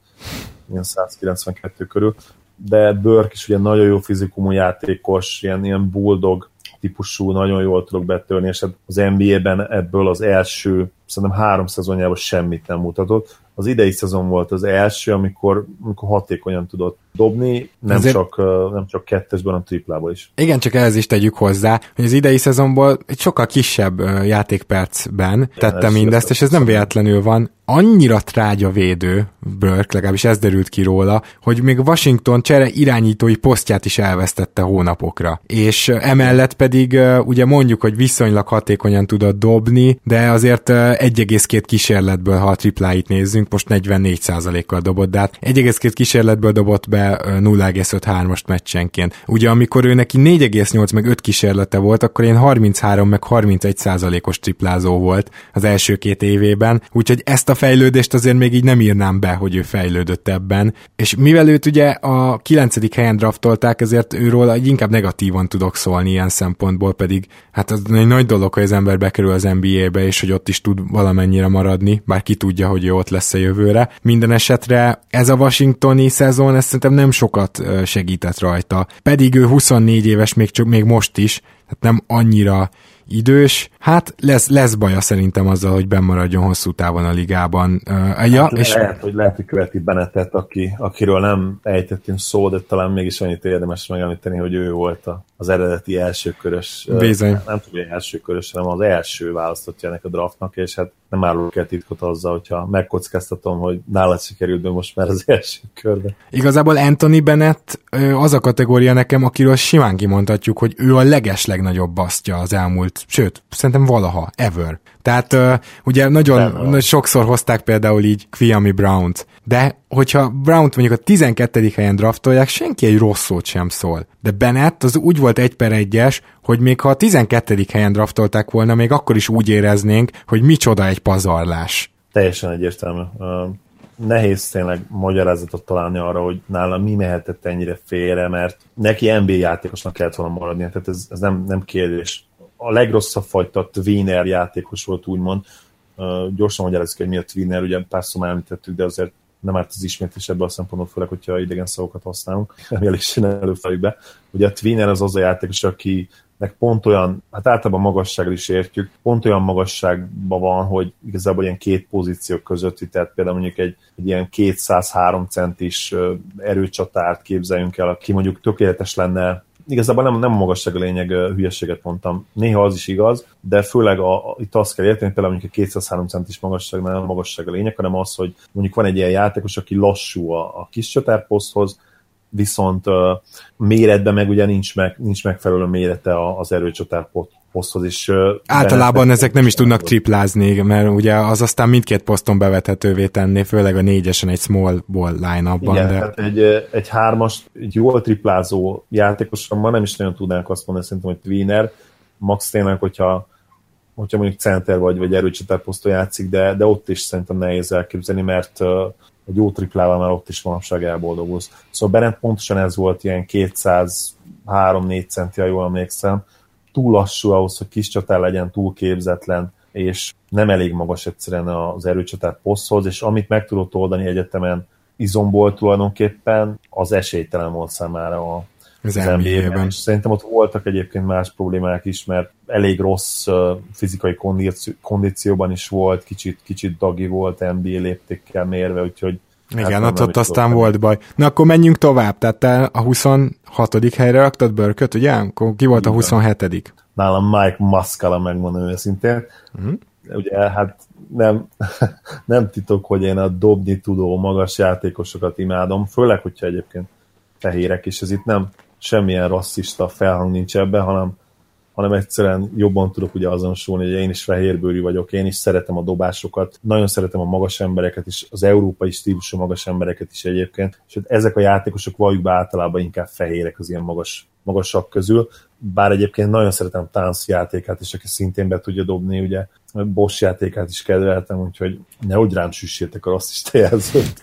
ilyen 192 körül. De Burke is ugye nagyon jó fizikumú játékos, ilyen, ilyen bulldog típusú, nagyon jól tudok betörni, és hát az NBA-ben ebből az első, szerintem három szezonjában semmit nem mutatott az idei szezon volt az első, amikor, amikor hatékonyan tudott dobni, nem, Ezért... csak, nem csak kettesben, hanem triplából is. Igen, csak ehhez is tegyük hozzá, hogy az idei szezonból egy sokkal kisebb játékpercben tette mindezt, és ez nem véletlenül van annyira trágya védő, Burke, legalábbis ez derült ki róla, hogy még Washington csere irányítói posztját is elvesztette hónapokra. És emellett pedig ugye mondjuk, hogy viszonylag hatékonyan tudott dobni, de azért 1,2 kísérletből, ha a tripláit nézzünk, most 44%-kal dobott, de hát 1,2 kísérletből dobott be 0,53-ast meccsenként. Ugye amikor ő neki 4,8 meg 5 kísérlete volt, akkor én 33 meg 31%-os triplázó volt az első két évében, úgyhogy ezt a fejlődést azért még így nem írnám be, hogy ő fejlődött ebben. És mivel őt ugye a 9. helyen draftolták, ezért őról inkább negatívan tudok szólni ilyen szempontból, pedig hát az egy nagy dolog, hogy az ember bekerül az NBA-be, és hogy ott is tud valamennyire maradni, bár ki tudja, hogy ő ott lesz a jövőre. Minden esetre ez a washingtoni szezon, ez szerintem nem sokat segített rajta. Pedig ő 24 éves, még, csak, még most is, tehát nem annyira idős. Hát lesz, lesz baja szerintem azzal, hogy bemaradjon hosszú távon a ligában. Uh, hát ja, és... Lehet, hogy lehet, hogy követi Benetet, aki, akiről nem ejtettünk szó, de talán mégis annyit érdemes megemlíteni, hogy ő volt a, az eredeti elsőkörös, Bizony. nem, nem tudom, elsőkörös, hanem az első választottja ennek a draftnak, és hát nem árulok el titkot azzal, hogyha megkockáztatom, hogy nálad sikerült be most már az első körbe. Igazából Anthony Bennett az a kategória nekem, akiről simán kimondhatjuk, hogy ő a leges legnagyobb basztja az elmúlt, sőt, szerintem valaha, ever. Tehát uh, ugye nagyon, nagyon sokszor hozták például így Kwiami Brown-t, de hogyha Brown-t mondjuk a 12. helyen draftolják, senki egy rossz szót sem szól. De Bennett az úgy volt egy per egyes, hogy még ha a 12. helyen draftolták volna, még akkor is úgy éreznénk, hogy micsoda egy pazarlás. Teljesen egyértelmű. Uh, nehéz tényleg magyarázatot találni arra, hogy nála mi mehetett ennyire félre, mert neki NBA játékosnak kellett volna maradni, tehát ez, ez nem, nem kérdés a legrosszabb fajta Tweener játékos volt, úgymond. Uh, gyorsan magyarázzuk, hogy mi a Tweener, ugye párszor már említettük, de azért nem árt az ismétlés ebből a szempontból, főleg, hogyha idegen szavakat használunk, elég is előfelük Ugye a Tweener az az a játékos, aki nek pont olyan, hát általában magassággal is értjük, pont olyan magasságban van, hogy igazából ilyen két pozíció közötti, tehát például mondjuk egy, egy ilyen 203 centis erőcsatárt képzeljünk el, aki mondjuk tökéletes lenne igazából nem, nem a magasság a lényeg, hülyeséget mondtam. Néha az is igaz, de főleg a, itt azt kell érteni, például mondjuk a 203 centis magasság nem a magasság a lényeg, hanem az, hogy mondjuk van egy ilyen játékos, aki lassú a, a kis csatárposzthoz, viszont uh, méretben meg ugye nincs, meg, nincs megfelelő mérete az erőcsatárposzthoz poszthoz is. Általában ezek nem is tudnak triplázni, mert ugye az aztán mindkét poszton bevethetővé tenni, főleg a négyesen egy small ball line-upban. Igen, de... egy, egy hármas, egy jól triplázó játékosra ma nem is nagyon tudnánk azt mondani, szerintem, hogy tweener, max tényleg, hogyha hogyha mondjuk center vagy, vagy erőcsatár poszton játszik, de, de ott is szerintem nehéz elképzelni, mert egy jó triplával már ott is manapság elboldogulsz. Szóval Bennett pontosan ez volt ilyen 203-4 centi, ha jól emlékszem, túl lassú ahhoz, hogy kis csatár legyen, túl képzetlen, és nem elég magas egyszerűen az erőcsatár poszthoz, és amit meg tudott oldani egyetemen izomból tulajdonképpen, az esélytelen volt számára a, az, az NBA-ben. És szerintem ott voltak egyébként más problémák is, mert elég rossz fizikai kondíció, kondícióban is volt, kicsit, kicsit dagi volt NBA léptékkel mérve, úgyhogy igen, hát ott, ott aztán volt baj. Na akkor menjünk tovább, tehát te a 26. helyre raktad Börköt, ugye? Akkor ki volt a 27 Nálam Mike Muscala, megmondom őszintén. Uh-huh. Ugye hát nem, nem titok, hogy én a dobni tudó magas játékosokat imádom, főleg, hogyha egyébként fehérek, és ez itt nem semmilyen rasszista felhang nincs ebben, hanem hanem egyszerűen jobban tudok ugye azonosulni, hogy én is fehérbőrű vagyok, én is szeretem a dobásokat, nagyon szeretem a magas embereket is, az európai stílusú magas embereket is egyébként, és ezek a játékosok valljuk be általában inkább fehérek az ilyen magas, magasak közül, bár egyébként nagyon szeretem Tánc játékát is, aki szintén be tudja dobni, ugye Bosch játékát is kedveltem, úgyhogy ne úgy rám süssétek a rasszista jelzőt.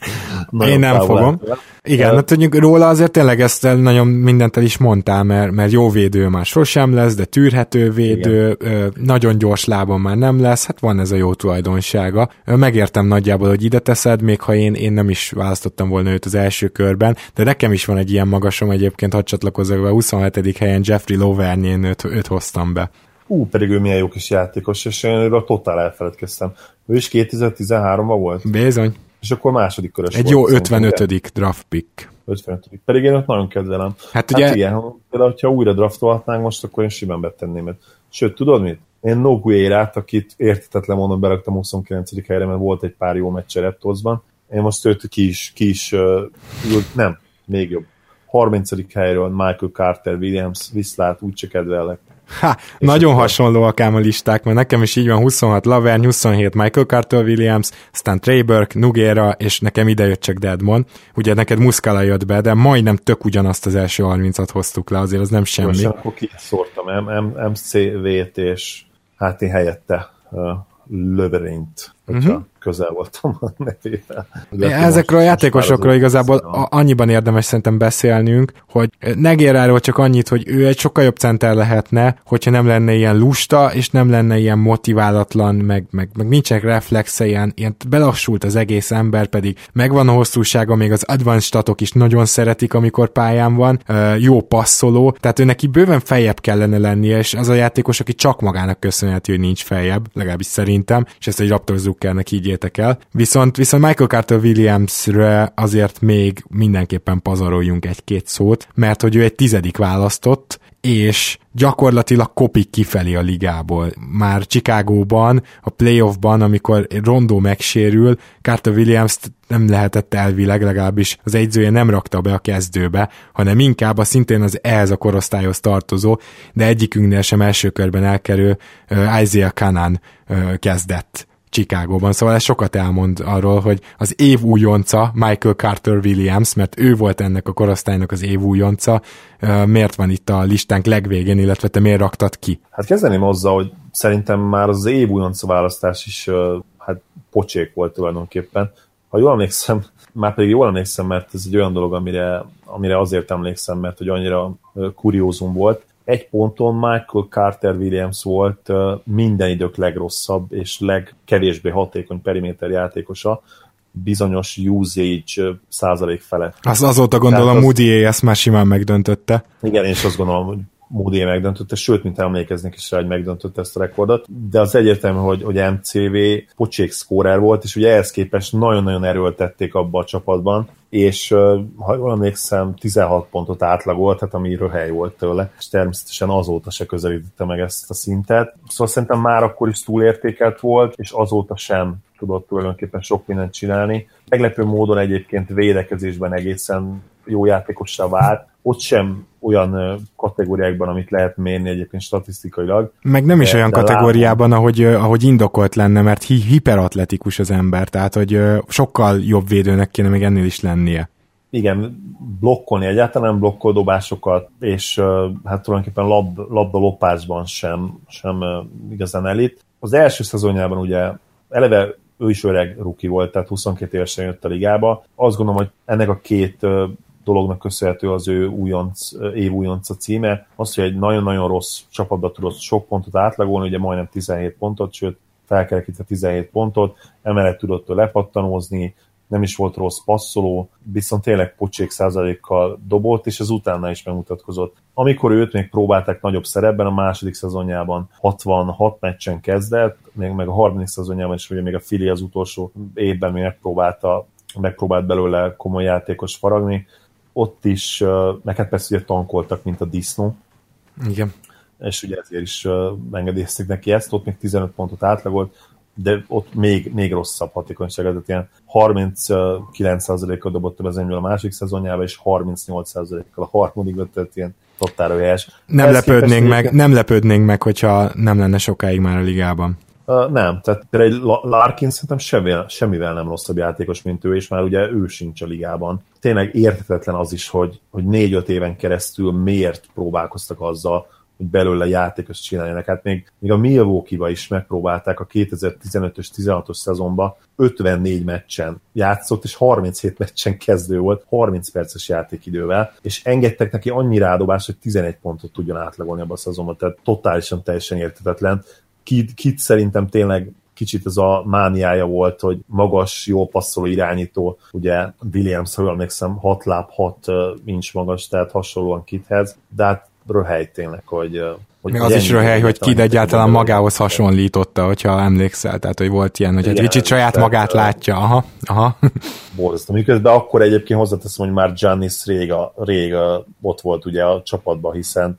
Én nem fogom. Igen, hát tudjuk róla azért tényleg ezt nagyon mindent el is mondtál, mert, mert jó védő már sosem lesz, de tűrhető védő, Igen. nagyon gyors lábon már nem lesz, hát van ez a jó tulajdonsága. Megértem nagyjából, hogy ide teszed, még ha én, én nem is választottam volna őt az első körben, de nekem is van egy ilyen magasom egyébként, hadd csatlakozzak be, 27. helyen Jeffrey Lovernyén őt, őt hoztam be. Ú, pedig ő milyen jó kis játékos, és én őről totál elfeledkeztem. Ő is 2013-ban volt? Bizony. És akkor második körös Egy volt, jó 55. Ugye? draft pick. 55. Pedig én ott nagyon kedvelem. Hát, ugye... hát igen, például, ha újra draftolhatnánk most, akkor én simán betenném őt. Sőt, tudod mit? Én Noguérát, akit értetetlen mondom, beraktam 29. helyre, mert volt egy pár jó meccs Reptosban. Én most őt ki is, ki is uh, nem, még jobb. 30. helyről Michael Carter Williams, viszlát, úgyse kedvellek. Ha, nagyon akkor... hasonlóak ám a listák, mert nekem is így van 26 Laverne, 27 Michael Carter Williams, aztán Trey Burke, Nugera, és nekem ide jött csak Deadmon. Ugye neked Muscala jött be, de majdnem tök ugyanazt az első 30-at hoztuk le, azért az nem semmi. Most akkor kiszórtam MCV-t, és hát én helyette uh, Löverényt, hogyha uh-huh. közel voltam a nevével. Ezekről a játékosokról igazából a, annyiban érdemes szerintem beszélnünk, hogy Negéráról csak annyit, hogy ő egy sokkal jobb center lehetne, hogyha nem lenne ilyen lusta, és nem lenne ilyen motiválatlan, meg, meg, meg nincsenek reflexe, ilyen, ilyen belassult az egész ember, pedig megvan a hosszúsága, még az advanced statok is nagyon szeretik, amikor pályán van, jó passzoló, tehát ő neki bőven feljebb kellene lennie, és az a játékos, aki csak magának köszönhető, hogy nincs feljebb, legalábbis szerintem, és ezt egy Raptor Zuckernek így értek el. Viszont, viszont Michael Carter Williamsre azért még mindenképpen pazaroljunk egy-két szót, mert hogy ő egy tizedik választott, és gyakorlatilag kopik kifelé a ligából. Már Chicagóban, a playoffban, amikor Rondó megsérül, Carter Williams nem lehetett elvileg, legalábbis az egyzője nem rakta be a kezdőbe, hanem inkább a szintén az ehhez a korosztályhoz tartozó, de egyikünknél sem első körben elkerül Isaiah Kanan kezdett Chicagóban, szóval ez sokat elmond arról, hogy az év újonca Michael Carter Williams, mert ő volt ennek a korosztálynak az év újonca, miért van itt a listánk legvégén, illetve te miért raktad ki? Hát kezdeném azzal, hogy szerintem már az év újonca választás is hát pocsék volt tulajdonképpen. Ha jól emlékszem, már pedig jól emlékszem, mert ez egy olyan dolog, amire, amire azért emlékszem, mert hogy annyira kuriózum volt egy ponton Michael Carter Williams volt minden idők legrosszabb és legkevésbé hatékony periméter játékosa, bizonyos usage százalék felett. Az azóta gondolom az... Moody ezt már simán megdöntötte. Igen, én is azt gondolom, hogy Moody megdöntötte, sőt, mint emlékeznek is rá, hogy megdöntötte ezt a rekordot, de az egyértelmű, hogy, hogy MCV pocsék scorer volt, és ugye ehhez képest nagyon-nagyon erőltették abba a csapatban, és ha jól emlékszem, 16 pontot átlagolt, tehát ami röhely volt tőle, és természetesen azóta se közelítette meg ezt a szintet. Szóval szerintem már akkor is túlértékelt volt, és azóta sem tudott tulajdonképpen sok mindent csinálni. Meglepő módon egyébként védekezésben egészen jó játékossá vált, ott sem olyan kategóriákban, amit lehet mérni egyébként statisztikailag. Meg nem is de, olyan de kategóriában, ahogy, ahogy indokolt lenne, mert hi- hiperatletikus az ember, tehát hogy sokkal jobb védőnek kéne még ennél is lennie. Igen, blokkolni egyáltalán blokkol dobásokat, és hát tulajdonképpen lab, labda lopásban sem, sem igazán elit. Az első szezonjában ugye eleve ő is öreg ruki volt, tehát 22 évesen jött a ligába. Azt gondolom, hogy ennek a két dolognak köszönhető az ő újonc, év újonca címe. Az, hogy egy nagyon-nagyon rossz csapatba tudott sok pontot átlagolni, ugye majdnem 17 pontot, sőt felkerekítve 17 pontot, emellett tudott lepattanózni, nem is volt rossz passzoló, viszont tényleg pocsék százalékkal dobott, és ez utána is megmutatkozott. Amikor őt még próbálták nagyobb szerepben, a második szezonjában 66 meccsen kezdett, még meg a harmadik szezonjában is, ugye még a Fili az utolsó évben még megpróbálta, megpróbált belőle komoly játékos faragni, ott is, meg hát persze ugye tankoltak, mint a disznó. Igen. És ugye ezért is engedélyezték neki ezt, ott még 15 pontot átlagolt, de ott még, még rosszabb hatékonyság, tehát ilyen 39%-kal dobott az a másik szezonjában, és 38%-kal a harmadik, tehát ilyen totál helyes. Nem lepődnénk, meg, nem lepődnénk meg, hogyha nem lenne sokáig már a ligában. Uh, nem, tehát egy Larkin szerintem semmivel, semmivel nem rosszabb játékos, mint ő, és már ugye ő sincs a ligában. Tényleg érthetetlen az is, hogy, hogy négy-öt éven keresztül miért próbálkoztak azzal, hogy belőle játékos csináljanak. Hát még, még a Milwaukee-ba is megpróbálták a 2015-ös, 16-os szezonba 54 meccsen játszott, és 37 meccsen kezdő volt, 30 perces játékidővel, és engedtek neki annyi rádobást, hogy 11 pontot tudjon átlagolni abban a szezonban, tehát totálisan teljesen értetetlen. Kit, kit szerintem tényleg kicsit ez a mániája volt, hogy magas, jó passzoló irányító, ugye Williams, ha emlékszem, 6 láb, 6 inch magas, tehát hasonlóan kithez, de hát röhely tényleg, hogy hogy Még az is röhely, hogy Kid egyáltalán magához hasonlította, hogyha emlékszel, tehát hogy volt ilyen, hogy egy kicsit saját magát látja, aha, aha. Borzasztó. Miközben akkor egyébként hozzáteszem, hogy már Giannis rég, a, rég a, ott volt ugye a csapatban, hiszen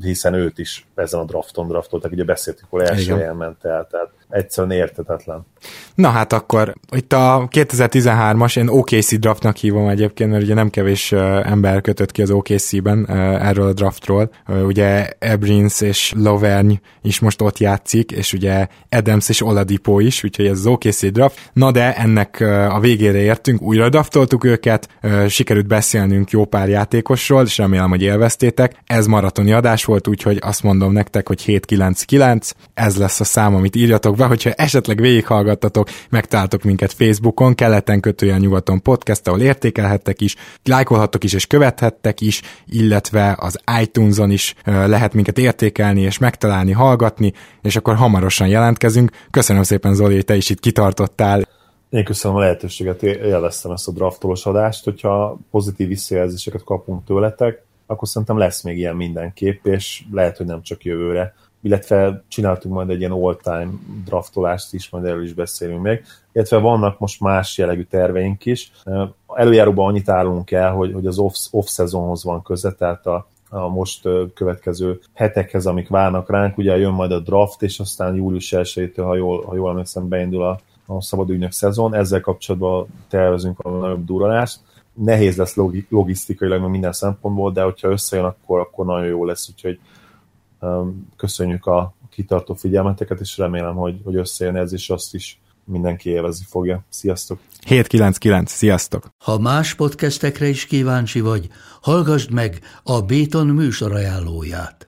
hiszen őt is ezen a drafton draftoltak, ugye beszéltük, hogy első helyen ment el, tehát egyszerűen értetetlen. Na hát akkor itt a 2013-as, én OKC draftnak hívom egyébként, mert ugye nem kevés ember kötött ki az OKC-ben erről a draftról. Ugye Ebrins és Loverny is most ott játszik, és ugye Adams és Oladipo is, úgyhogy ez az OKC draft. Na de ennek a végére értünk, újra draftoltuk őket, sikerült beszélnünk jó pár játékosról, és remélem, hogy élveztétek. Ez maratoni adás volt, úgyhogy azt mondom nektek, hogy 799, ez lesz a szám, amit írjatok be, hogyha esetleg végighallgattatok, megtaláltok minket Facebookon, keleten kötően nyugaton podcast, ahol értékelhettek is, lájkolhattok is és követhettek is, illetve az iTunes-on is lehet minket értékelni és megtalálni, hallgatni, és akkor hamarosan jelentkezünk. Köszönöm szépen Zoli, te is itt kitartottál. Én köszönöm a lehetőséget, élveztem ezt a draftolos adást, hogyha pozitív visszajelzéseket kapunk tőletek, akkor szerintem lesz még ilyen mindenképp, és lehet, hogy nem csak jövőre illetve csináltunk majd egy ilyen all-time draftolást is, majd erről is beszélünk még, illetve vannak most más jellegű terveink is. Előjáróban annyit állunk el, hogy, hogy az off-szezonhoz van köze, tehát a, a most következő hetekhez, amik várnak ránk, ugye jön majd a draft, és aztán július 1 ha jól, ha jól emlékszem, beindul a, a szabadügynök szezon, ezzel kapcsolatban tervezünk a nagyobb duralást. Nehéz lesz logisztikailag minden szempontból, de hogyha összejön, akkor, akkor nagyon jó lesz, úgyhogy Köszönjük a kitartó figyelmeteket, és remélem, hogy, hogy összejön ez, és azt is mindenki élvezni fogja. Sziasztok! 799, sziasztok! Ha más podcastekre is kíváncsi vagy, hallgassd meg a Béton műsor ajánlóját.